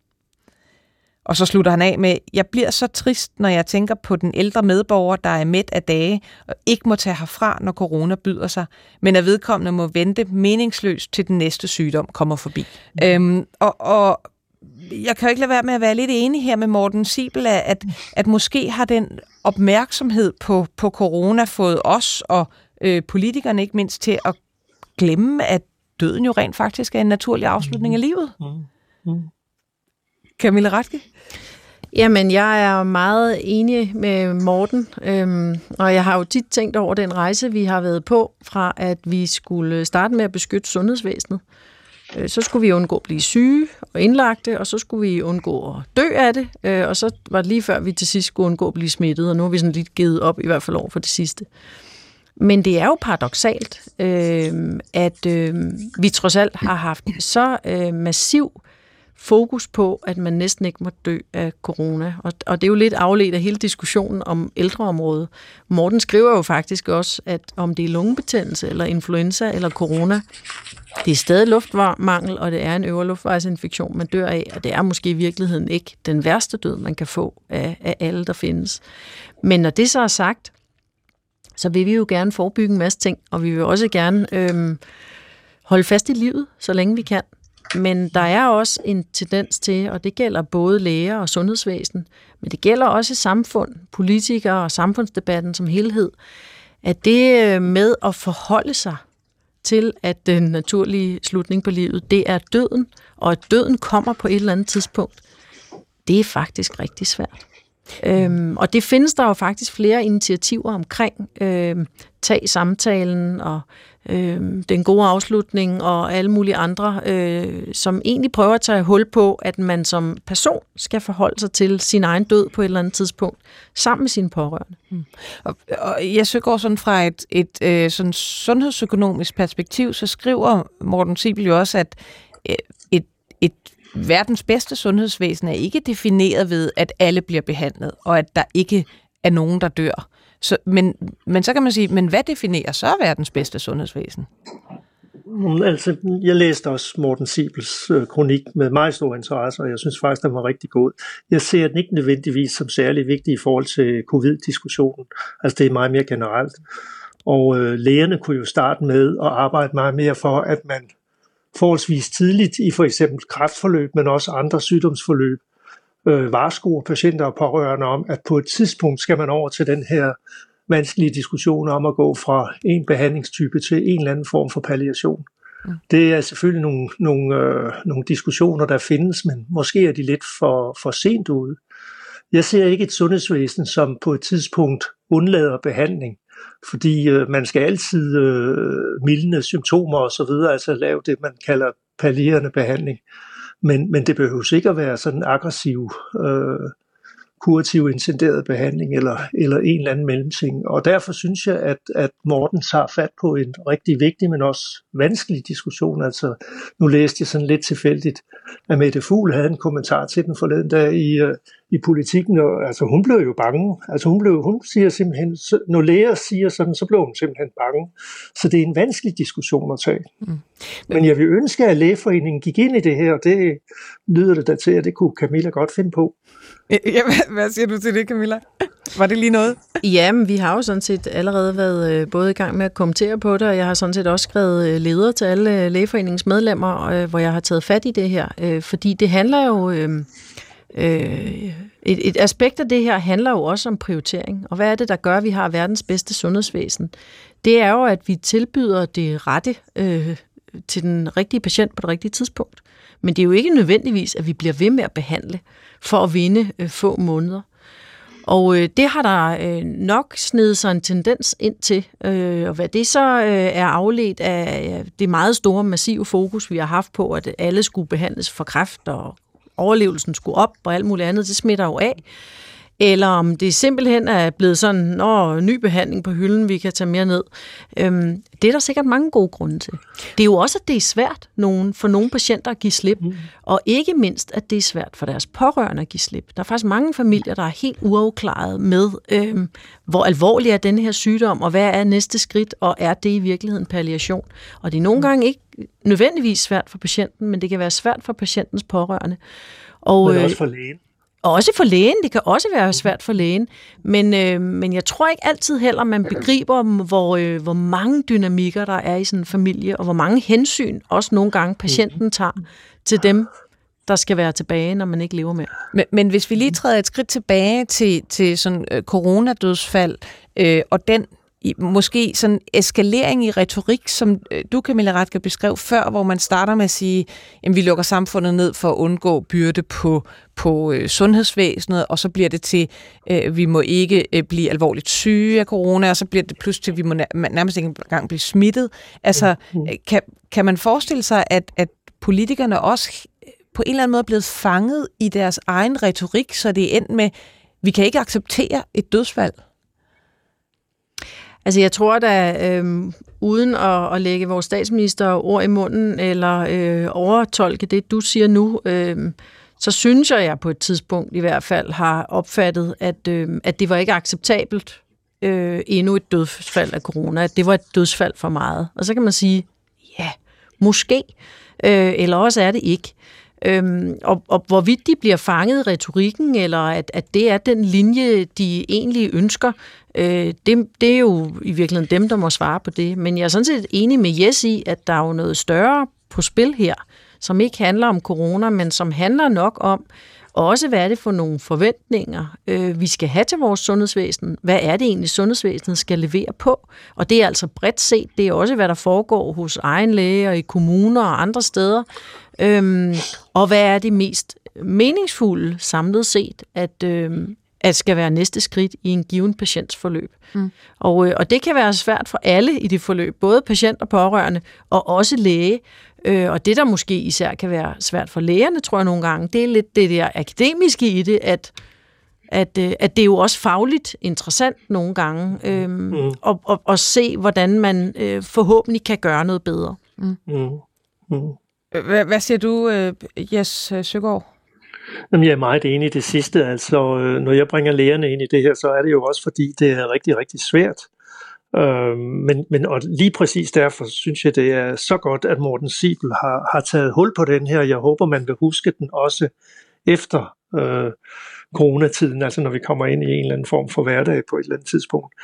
Og så slutter han af med, jeg bliver så trist, når jeg tænker på den ældre medborger, der er mæt af dage og ikke må tage herfra, når corona byder sig, men at vedkommende må vente meningsløst til den næste sygdom kommer forbi. Mm. Øhm, og, og jeg kan jo ikke lade være med at være lidt enig her med Morten Sibel, at, at måske har den opmærksomhed på, på corona fået os og øh, politikerne ikke mindst til at glemme, at døden jo rent faktisk er en naturlig afslutning af livet. Mm. Mm. Camilla Ratke? Jamen, jeg er meget enig med Morten, øhm, og jeg har jo tit tænkt over den rejse, vi har været på, fra at vi skulle starte med at beskytte sundhedsvæsenet. Øh, Øh, så skulle vi undgå at blive syge og indlagte, og så skulle vi undgå at dø af det, øh, og så var det lige før, vi til sidst skulle undgå at blive smittet, og nu har vi sådan lidt givet op, i hvert fald over for det sidste. Men det er jo paradoxalt, øh, at øh, vi trods alt har haft så øh, massiv fokus på, at man næsten ikke må dø af corona. Og, og det er jo lidt afledt af hele diskussionen om ældreområdet. Morten skriver jo faktisk også, at om det er lungebetændelse, eller influenza, eller corona, det er stadig luftmangel, og det er en øvre luftvejsinfektion, man dør af, og det er måske i virkeligheden ikke den værste død, man kan få af, af alle, der findes. Men når det så er sagt, så vil vi jo gerne forebygge en masse ting, og vi vil også gerne øhm, holde fast i livet, så længe vi kan. Men der er også en tendens til, og det gælder både læger og sundhedsvæsen, men det gælder også samfund, politikere og samfundsdebatten som helhed, at det øh, med at forholde sig til, at den naturlige slutning på livet, det er døden, og at døden kommer på et eller andet tidspunkt, det er faktisk rigtig svært. Øhm, og det findes der jo faktisk flere initiativer omkring. Øhm, tag samtalen og øh, den gode afslutning og alle mulige andre, øh, som egentlig prøver at tage hul på, at man som person skal forholde sig til sin egen død på et eller andet tidspunkt, sammen med sine pårørende. Mm. Og, og jeg søger sådan fra et, et øh, sådan sundhedsøkonomisk perspektiv, så skriver Morten Sibel jo også, at øh, et, et verdens bedste sundhedsvæsen er ikke defineret ved, at alle bliver behandlet, og at der ikke er nogen, der dør. Så, men, men så kan man sige, men hvad definerer så verdens bedste sundhedsvæsen? Mm, altså, jeg læste også Morten Sibels øh, kronik med meget stor interesse, og jeg synes faktisk, den var rigtig god. Jeg ser den ikke nødvendigvis som særlig vigtig i forhold til covid-diskussionen. Altså, det er meget mere generelt. Og øh, lægerne kunne jo starte med at arbejde meget mere for, at man forholdsvis tidligt i for eksempel kræftforløb, men også andre sygdomsforløb, øh, varskoer patienter og pårørende om, at på et tidspunkt skal man over til den her vanskelige diskussioner om at gå fra en behandlingstype til en eller anden form for palliation. Mm. Det er selvfølgelig nogle, nogle, øh, nogle diskussioner, der findes, men måske er de lidt for, for sent ude. Jeg ser ikke et sundhedsvæsen, som på et tidspunkt undlader behandling, fordi øh, man skal altid øh, mildne symptomer osv., altså lave det, man kalder pallierende behandling. Men, men det behøver sikkert at være sådan aggressiv øh, kurativ intenderet behandling eller, eller en eller anden mellemting. Og derfor synes jeg, at, at Morten tager fat på en rigtig vigtig, men også vanskelig diskussion. Altså, nu læste jeg sådan lidt tilfældigt, at Mette Fugl havde en kommentar til den forleden dag i, uh, i politikken, og altså, hun blev jo bange. Altså, hun, blev, hun siger simpelthen, når læger siger sådan, så blev hun simpelthen bange. Så det er en vanskelig diskussion at tage. Mm. Men jeg vil ønske, at lægeforeningen gik ind i det her, og det lyder det da til, at det kunne Camilla godt finde på. Ja, hvad, hvad siger du til det, Camilla? Var det lige noget? ja, men vi har jo sådan set allerede været øh, både i gang med at kommentere på det, og jeg har sådan set også skrevet øh, leder til alle øh, lægeforeningens medlemmer, hvor jeg har taget fat i det her. Fordi det handler jo... Øhm, øh, et, et aspekt af det her handler jo også om prioritering. Og hvad er det, der gør, at vi har verdens bedste sundhedsvæsen? Det er jo, at vi tilbyder det rette øh, til den rigtige patient på det rigtige tidspunkt. Men det er jo ikke nødvendigvis, at vi bliver ved med at behandle for at vinde øh, få måneder. Og øh, det har der øh, nok snedet sig en tendens ind til. Øh, og hvad det så øh, er afledt af det meget store, massive fokus, vi har haft på, at alle skulle behandles for kræft, og overlevelsen skulle op, og alt muligt andet, det smitter jo af eller om det simpelthen er blevet sådan, åh, ny behandling på hylden, vi kan tage mere ned. Øhm, det er der sikkert mange gode grunde til. Det er jo også, at det er svært nogen, for nogle patienter at give slip, mm. og ikke mindst, at det er svært for deres pårørende at give slip. Der er faktisk mange familier, der er helt uafklaret med, øhm, hvor alvorlig er den her sygdom, og hvad er næste skridt, og er det i virkeligheden palliation? Og det er nogle mm. gange ikke nødvendigvis svært for patienten, men det kan være svært for patientens pårørende. Og, men også for lægen. Og også for lægen, det kan også være svært for lægen, men, øh, men jeg tror ikke altid heller, man begriber, hvor, øh, hvor mange dynamikker der er i sådan en familie, og hvor mange hensyn også nogle gange patienten tager til dem, der skal være tilbage, når man ikke lever mere. Men, men hvis vi lige træder et skridt tilbage til, til sådan øh, coronadødsfald, øh, og den måske sådan eskalering i retorik, som øh, du, Camilla Ratke, beskrev før, hvor man starter med at sige, at vi lukker samfundet ned for at undgå byrde på, på øh, sundhedsvæsenet, og så bliver det til, øh, vi må ikke øh, blive alvorligt syge af corona, og så bliver det pludselig til, at vi må nærmest ikke engang blive smittet. Altså, øh, kan, kan man forestille sig, at, at politikerne også på en eller anden måde er blevet fanget i deres egen retorik, så det er endt med, vi kan ikke acceptere et dødsfald? Altså jeg tror da, øh, uden at, at lægge vores statsminister ord i munden, eller øh, overtolke det, du siger nu, øh, så synes jeg, jeg på et tidspunkt i hvert fald har opfattet, at, øh, at det var ikke acceptabelt øh, endnu et dødsfald af corona, at det var et dødsfald for meget. Og så kan man sige, ja, måske, øh, eller også er det ikke. Øhm, og, og hvorvidt de bliver fanget i retorikken, eller at, at det er den linje, de egentlig ønsker, øh, det, det er jo i virkeligheden dem, der må svare på det. Men jeg er sådan set enig med Jes i, at der er jo noget større på spil her, som ikke handler om corona, men som handler nok om, også hvad er det for nogle forventninger, øh, vi skal have til vores sundhedsvæsen. Hvad er det egentlig, sundhedsvæsenet skal levere på? Og det er altså bredt set. Det er også, hvad der foregår hos egen læge og i kommuner og andre steder. Øhm, og hvad er det mest meningsfulde samlet set, at, øhm, at skal være næste skridt i en given patients forløb. Mm. Og, øh, og det kan være svært for alle i det forløb, både patient og pårørende, og også læge. Øh, og det, der måske især kan være svært for lægerne, tror jeg nogle gange, det er lidt det der akademiske i det, at, at, øh, at det er jo også fagligt interessant nogle gange, øh, mm. at, at, at se, hvordan man øh, forhåbentlig kan gøre noget bedre. Mm. Mm. Mm. Hvad, hvad siger du, øh, Jes Søgaard? Jamen, jeg er meget enig i det sidste. Altså, øh, når jeg bringer lærerne ind i det her, så er det jo også fordi, det er rigtig, rigtig svært. Øh, men, men og lige præcis derfor synes jeg, det er så godt, at Morten Sibel har, har taget hul på den her. Jeg håber, man vil huske den også efter øh, coronatiden, altså når vi kommer ind i en eller anden form for hverdag på et eller andet tidspunkt.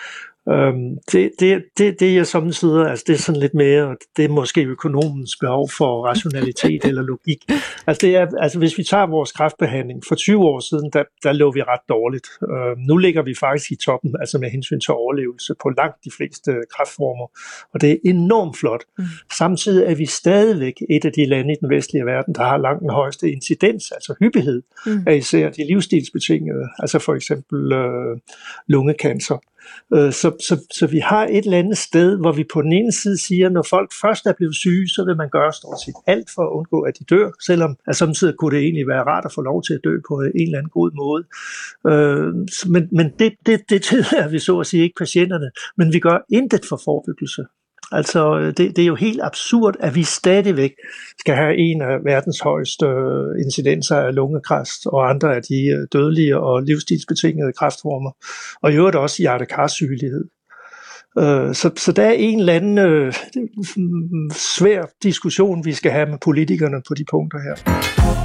Øhm, det, det, det, det er samtidig, altså det er sådan lidt mere, det er måske økonomens behov for rationalitet eller logik. Altså, det er, altså hvis vi tager vores kræftbehandling, for 20 år siden, der, der lå vi ret dårligt. Øhm, nu ligger vi faktisk i toppen, altså med hensyn til overlevelse på langt de fleste kræftformer, og det er enormt flot. Mm. Samtidig er vi stadigvæk et af de lande i den vestlige verden, der har langt den højeste incidens, altså hyppighed mm. af især de livsstilsbetingede, altså for eksempel øh, lungekancer. Øh, så, så, så vi har et eller andet sted, hvor vi på den ene side siger, når folk først er blevet syge, så vil man gøre stort set alt for at undgå, at de dør, selvom at samtidig kunne det egentlig være rart at få lov til at dø på en eller anden god måde. Øh, men men det, det, det tillader vi så at sige ikke patienterne, men vi gør intet for forebyggelse. Altså, det, det er jo helt absurd, at vi stadigvæk skal have en af verdens højeste øh, incidenser af lungekræft og andre af de øh, dødelige og livsstilsbetingede kræftformer, og i øvrigt også hjertekarsygelighed. Øh, så, så der er en eller anden øh, svær diskussion, vi skal have med politikerne på de punkter her.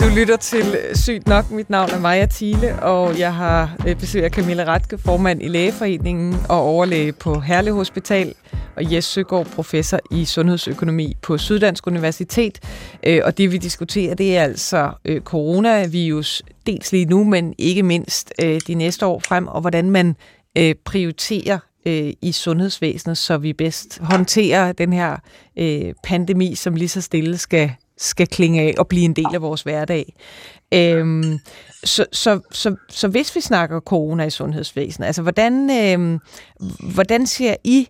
Du lytter til Sygt Nok. Mit navn er Maja Thiele, og jeg har øh, besøg af Camilla Ratke, formand i Lægeforeningen og overlæge på Herlev Hospital og Jes Søgaard, professor i sundhedsøkonomi på Syddansk Universitet. Øh, og det vi diskuterer, det er altså øh, coronavirus, dels lige nu, men ikke mindst de næste år frem, og hvordan man prioriterer i sundhedsvæsenet, så vi bedst håndterer den her pandemi, som lige så stille skal, skal klinge af og blive en del af vores hverdag. Øhm, så, så, så, så hvis vi snakker corona i sundhedsvæsenet, altså hvordan, øhm, hvordan ser I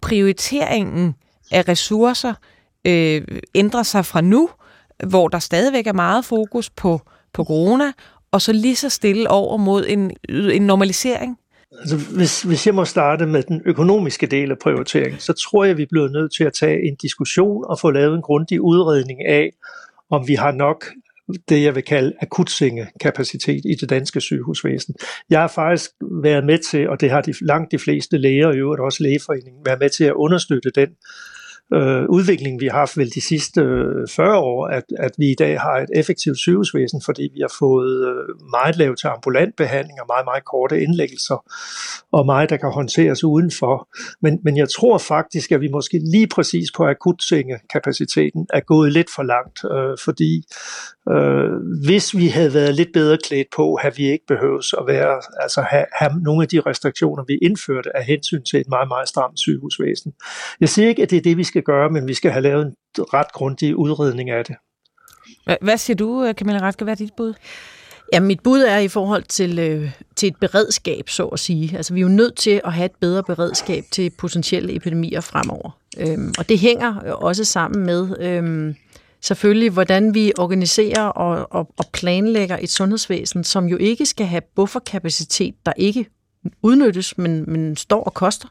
prioriteringen af ressourcer øh, ændrer sig fra nu, hvor der stadigvæk er meget fokus på, på corona, og så lige så stille over mod en, en normalisering? Altså, hvis, hvis jeg må starte med den økonomiske del af prioriteringen, så tror jeg, vi bliver nødt til at tage en diskussion og få lavet en grundig udredning af, om vi har nok det, jeg vil kalde akutsengekapacitet i det danske sygehusvæsen. Jeg har faktisk været med til, og det har de, langt de fleste læger, og i øvrigt også lægeforeningen, været med til at understøtte den øh, udvikling, vi har haft vel de sidste øh, 40 år, at, at vi i dag har et effektivt sygehusvæsen, fordi vi har fået øh, meget lavt til ambulant behandling og meget, meget korte indlæggelser, og meget, der kan håndteres udenfor. Men, men jeg tror faktisk, at vi måske lige præcis på akutsengekapaciteten er gået lidt for langt, øh, fordi øh, hvis vi havde været lidt bedre klædt på, havde vi ikke behøvet at være, altså have, have nogle af de restriktioner, vi indførte af hensyn til et meget, meget stramt sygehusvæsen. Jeg siger ikke, at det er det, vi skal skal gøre, men vi skal have lavet en ret grundig udredning af det. Hvad siger du, Camilla Raske? Hvad er dit bud? Ja, mit bud er i forhold til, øh, til et beredskab, så at sige. Altså, vi er jo nødt til at have et bedre beredskab til potentielle epidemier fremover. Øhm, og det hænger også sammen med øhm, selvfølgelig, hvordan vi organiserer og, og, og planlægger et sundhedsvæsen, som jo ikke skal have bufferkapacitet, der ikke udnyttes, men, men står og koster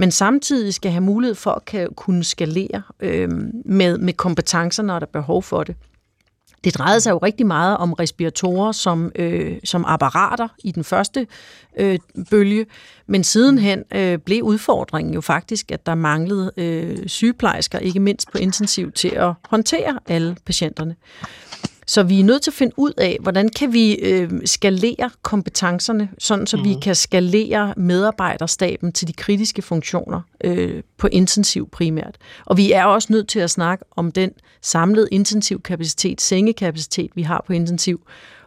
men samtidig skal have mulighed for at kan, kunne skalere øh, med, med kompetencer, når der er behov for det. Det drejede sig jo rigtig meget om respiratorer som, øh, som apparater i den første øh, bølge, men sidenhen øh, blev udfordringen jo faktisk, at der manglede øh, sygeplejersker, ikke mindst på intensiv, til at håndtere alle patienterne. Så vi er nødt til at finde ud af, hvordan kan vi øh, skalere kompetencerne, sådan så mm. vi mhm. kan skalere medarbejderstaben til de kritiske funktioner øh, på intensiv primært. Og vi er også nødt til at snakke om den samlede intensiv kapacitet, sengekapacitet, vi har på intensiv,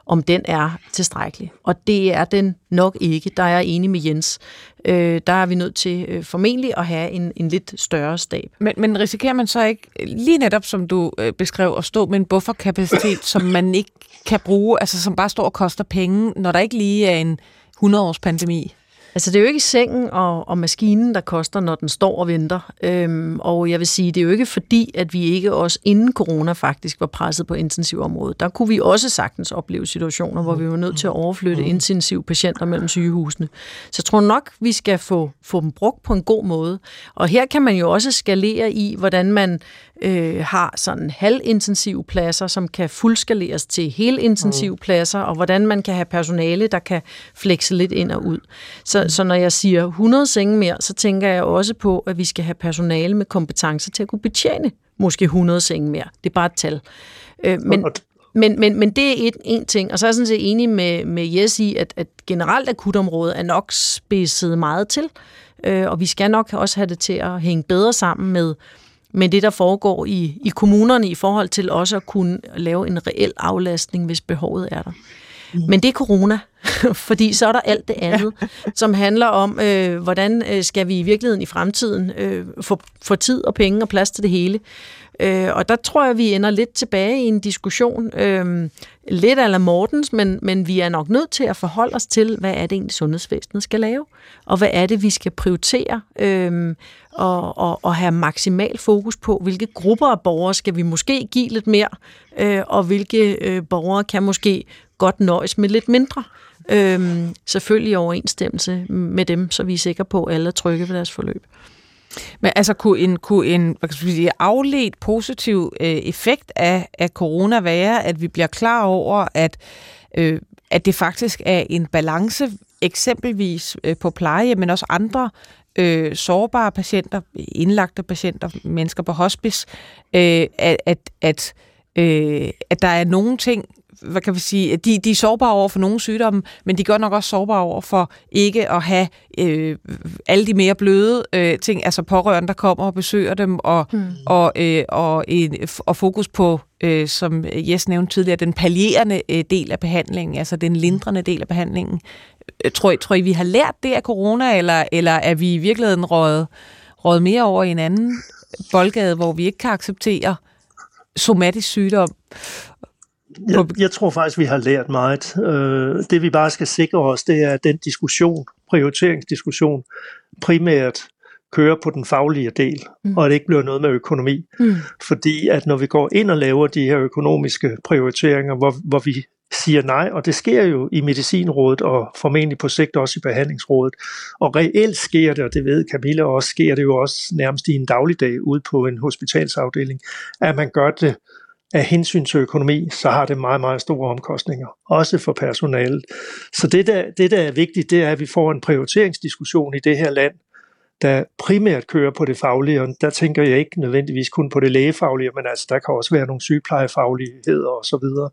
om den er tilstrækkelig. Og det er den nok ikke. Der er jeg enig med Jens. Øh, der er vi nødt til øh, formentlig at have en, en lidt større stab. Men, men risikerer man så ikke, lige netop som du øh, beskrev, at stå med en bufferkapacitet, som man ikke kan bruge, altså som bare står og koster penge, når der ikke lige er en 100-års pandemi? Altså, det er jo ikke sengen og, og maskinen, der koster, når den står og venter. Øhm, og jeg vil sige, det er jo ikke fordi, at vi ikke også inden corona faktisk var presset på intensivområdet. Der kunne vi også sagtens opleve situationer, hvor vi var nødt til at overflytte intensiv patienter mellem sygehusene. Så jeg tror nok, vi skal få, få dem brugt på en god måde. Og her kan man jo også skalere i, hvordan man øh, har sådan halvintensive pladser, som kan fuldskaleres til helintensive pladser, og hvordan man kan have personale, der kan flexe lidt ind og ud. Så, så når jeg siger 100 senge mere, så tænker jeg også på, at vi skal have personale med kompetence til at kunne betjene måske 100 senge mere. Det er bare et tal. Øh, men, men, men, men det er et, en ting, og så er jeg sådan set enig med, med Jes i, at, at generelt akutområdet er nok spidset meget til, øh, og vi skal nok også have det til at hænge bedre sammen med, med det, der foregår i, i kommunerne i forhold til også at kunne lave en reel aflastning, hvis behovet er der. Mm. Men det er corona, fordi så er der alt det andet, ja. som handler om, øh, hvordan øh, skal vi i virkeligheden i fremtiden øh, få, få tid og penge og plads til det hele. Øh, og der tror jeg, vi ender lidt tilbage i en diskussion, øh, lidt ala Mortens, men, men vi er nok nødt til at forholde os til, hvad er det egentlig sundhedsvæsenet skal lave, og hvad er det, vi skal prioritere, øh, og, og, og have maksimal fokus på, hvilke grupper af borgere skal vi måske give lidt mere, øh, og hvilke øh, borgere kan måske godt nøjes med lidt mindre. Øhm, selvfølgelig i overensstemmelse med dem, så vi er sikre på, at alle er trygge ved deres forløb. Men altså kunne en, kunne en hvad kan sige, afledt positiv øh, effekt af, af corona være, at vi bliver klar over, at, øh, at det faktisk er en balance, eksempelvis øh, på pleje, men også andre øh, sårbare patienter, indlagte patienter, mennesker på hospice, øh, at, at, at, øh, at der er nogle ting, hvad kan vi sige, de, de er sårbare over for nogle sygdomme, men de er godt nok også sårbare over for ikke at have øh, alle de mere bløde øh, ting, altså pårørende, der kommer og besøger dem, og, mm. og, øh, og, en, og fokus på, øh, som Jes nævnte tidligere, den paljerende øh, del af behandlingen, altså den lindrende del af behandlingen. Øh, tror, I, tror I, vi har lært det af corona, eller, eller er vi i virkeligheden rådet, rådet mere over i en anden boldgade, hvor vi ikke kan acceptere somatisk sygdom jeg, jeg tror faktisk, vi har lært meget. Øh, det vi bare skal sikre os, det er, at den diskussion, prioriteringsdiskussion, primært kører på den faglige del, mm. og at det ikke bliver noget med økonomi. Mm. Fordi at når vi går ind og laver de her økonomiske prioriteringer, hvor, hvor vi siger nej, og det sker jo i Medicinrådet og formentlig på sigt også i Behandlingsrådet. Og reelt sker det, og det ved Camilla også, sker det jo også nærmest i en dagligdag ude på en hospitalsafdeling, at man gør det af hensyn til økonomi, så har det meget, meget store omkostninger, også for personalet. Så det der, det, der er vigtigt, det er, at vi får en prioriteringsdiskussion i det her land, der primært kører på det faglige, og der tænker jeg ikke nødvendigvis kun på det lægefaglige, men altså der kan også være nogle sygeplejefagligheder og så videre.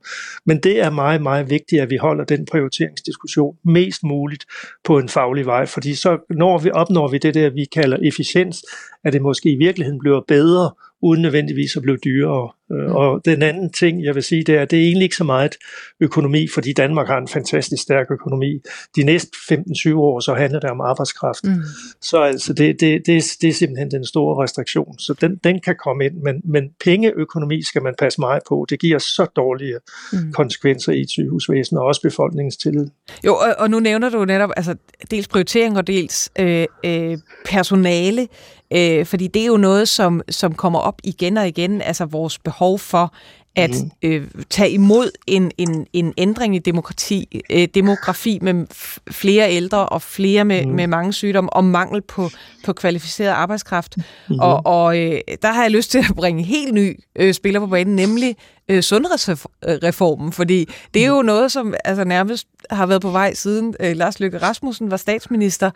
Men det er meget, meget vigtigt, at vi holder den prioriteringsdiskussion mest muligt på en faglig vej, fordi så når vi, opnår vi det der, vi kalder efficiens, at det måske i virkeligheden bliver bedre, uden nødvendigvis at blive dyrere. Øh, mm. Og den anden ting, jeg vil sige, det er, at det er egentlig ikke så meget økonomi, fordi Danmark har en fantastisk stærk økonomi. De næste 15-20 år, så handler det om arbejdskraft. Mm. Så altså, det, det, det, det er simpelthen den store restriktion. Så den, den kan komme ind, men, men pengeøkonomi skal man passe meget på. Det giver så dårlige mm. konsekvenser i et sygehusvæsen, og også befolkningens tillid. Jo, og, og nu nævner du netop altså, dels prioritering og dels øh, øh, personale. Øh, fordi det er jo noget, som, som kommer op igen og igen, altså vores behov for at mm. øh, tage imod en, en, en ændring i demokrati, øh, demografi med flere ældre og flere med, mm. med mange sygdomme og mangel på, på kvalificeret arbejdskraft. Mm. Og, og øh, der har jeg lyst til at bringe helt ny øh, spiller på banen, nemlig øh, sundhedsreformen, fordi det er jo noget, som altså, nærmest har været på vej siden øh, Lars Løkke Rasmussen var statsminister,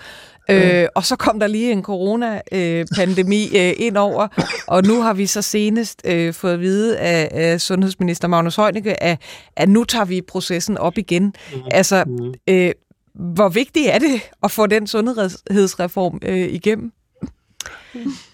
øh, mm. og så kom der lige en coronapandemi øh, ind over, og nu har vi så senest øh, fået at vide af, af sundhedsminister Magnus Heunicke, at, at nu tager vi processen op igen. Mm. Altså, mm. øh, hvor vigtigt er det at få den sundhedsreform øh, igennem?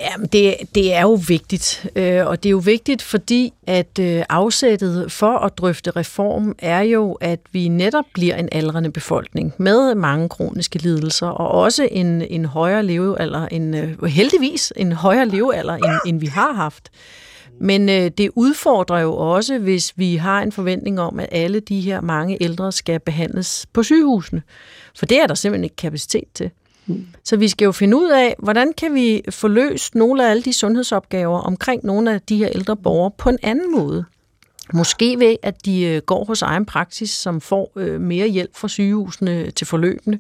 Jamen, det, det er jo vigtigt, øh, og det er jo vigtigt, fordi at øh, afsættet for at drøfte reform er jo, at vi netop bliver en aldrende befolkning med mange kroniske lidelser, og også en, en højere levealder, en, øh, heldigvis en højere levealder, end, end vi har haft. Men øh, det udfordrer jo også, hvis vi har en forventning om, at alle de her mange ældre skal behandles på sygehusene. For det er der simpelthen ikke kapacitet til. Så vi skal jo finde ud af, hvordan kan vi få løst nogle af alle de sundhedsopgaver omkring nogle af de her ældre borgere på en anden måde. Måske ved, at de øh, går hos egen praksis, som får øh, mere hjælp fra sygehusene til forløbende.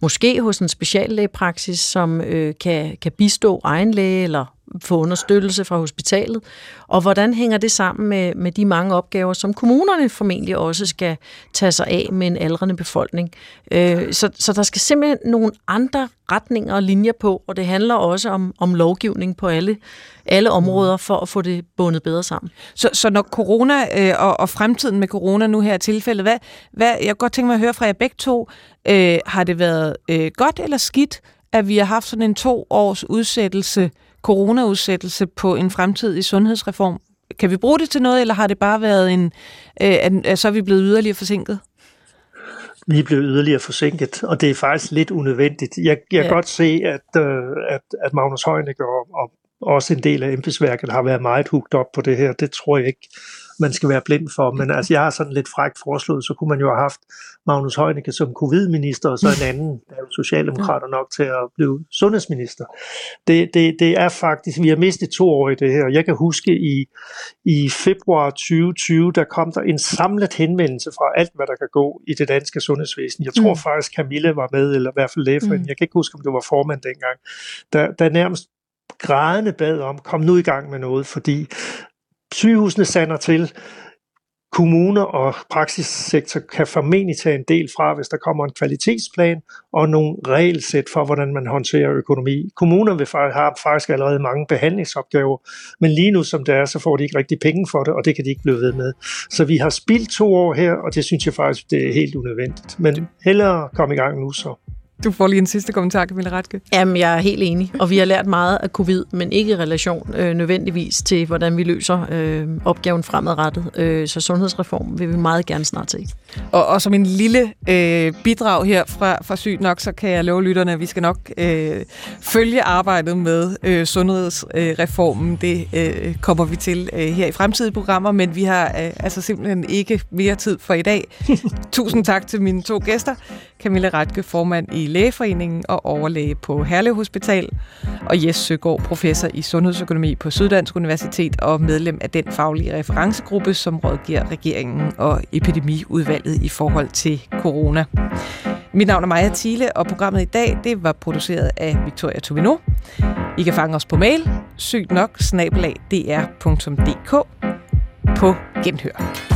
Måske hos en speciallægepraksis, som øh, kan, kan bistå egen læge eller få understøttelse fra hospitalet, og hvordan hænger det sammen med, med de mange opgaver, som kommunerne formentlig også skal tage sig af med en aldrende befolkning. Øh, så, så der skal simpelthen nogle andre retninger og linjer på, og det handler også om, om lovgivning på alle, alle områder for at få det bundet bedre sammen. Så, så når corona øh, og, og fremtiden med corona nu her er tilfældet, hvad, hvad, jeg kunne godt tænke mig at høre fra jer begge to, øh, har det været øh, godt eller skidt, at vi har haft sådan en to års udsættelse, corona-udsættelse på en fremtidig sundhedsreform? Kan vi bruge det til noget, eller har det bare været en, øh, at, så er vi blevet yderligere forsinket? vi er blevet yderligere forsinket, og det er faktisk lidt unødvendigt. Jeg, jeg ja. kan godt se, at, øh, at, at Magnus Heunicke og, og også en del af embedsværket har været meget hugt op på det her. Det tror jeg ikke, man skal være blind for. Men altså, jeg har sådan lidt frækt foreslået, så kunne man jo have haft Magnus Heunicke som covid-minister, og så en anden, der er jo socialdemokrater nok til at blive sundhedsminister. Det, det, det er faktisk, vi har mistet to år i det her. Jeg kan huske i, i februar 2020, der kom der en samlet henvendelse fra alt, hvad der kan gå i det danske sundhedsvæsen. Jeg tror mm. faktisk, Camilla var med, eller i hvert fald lægeforeningen. Mm. Jeg kan ikke huske, om det var formand dengang. Der, der nærmest grædende bad om, kom nu i gang med noget, fordi sygehusene sander til, kommuner og praksissektor kan formentlig tage en del fra, hvis der kommer en kvalitetsplan og nogle regelsæt for, hvordan man håndterer økonomi. Kommuner vil har faktisk allerede mange behandlingsopgaver, men lige nu som det er, så får de ikke rigtig penge for det, og det kan de ikke blive ved med. Så vi har spildt to år her, og det synes jeg faktisk, det er helt unødvendigt. Men hellere komme i gang nu så. Du får lige en sidste kommentar, Camilla Ratke. Jamen, jeg er helt enig, og vi har lært meget af covid, men ikke i relation øh, nødvendigvis til, hvordan vi løser øh, opgaven fremadrettet. Øh, så sundhedsreform vil vi meget gerne snart se. Og, og som en lille øh, bidrag her fra, fra Sygt Nok, så kan jeg love lytterne, at vi skal nok øh, følge arbejdet med øh, sundhedsreformen. Det øh, kommer vi til øh, her i fremtidige programmer, men vi har øh, altså simpelthen ikke mere tid for i dag. Tusind tak til mine to gæster. Camilla Ratke, formand i Lægeforeningen og overlæge på Herlev Hospital, og Jes Søgaard, professor i sundhedsøkonomi på Syddansk Universitet og medlem af den faglige referencegruppe, som rådgiver regeringen og epidemiudvalget i forhold til corona. Mit navn er Maja Thiele, og programmet i dag det var produceret af Victoria Tovino. I kan fange os på mail, sygt nok, snabelag, dr.dk på genhør.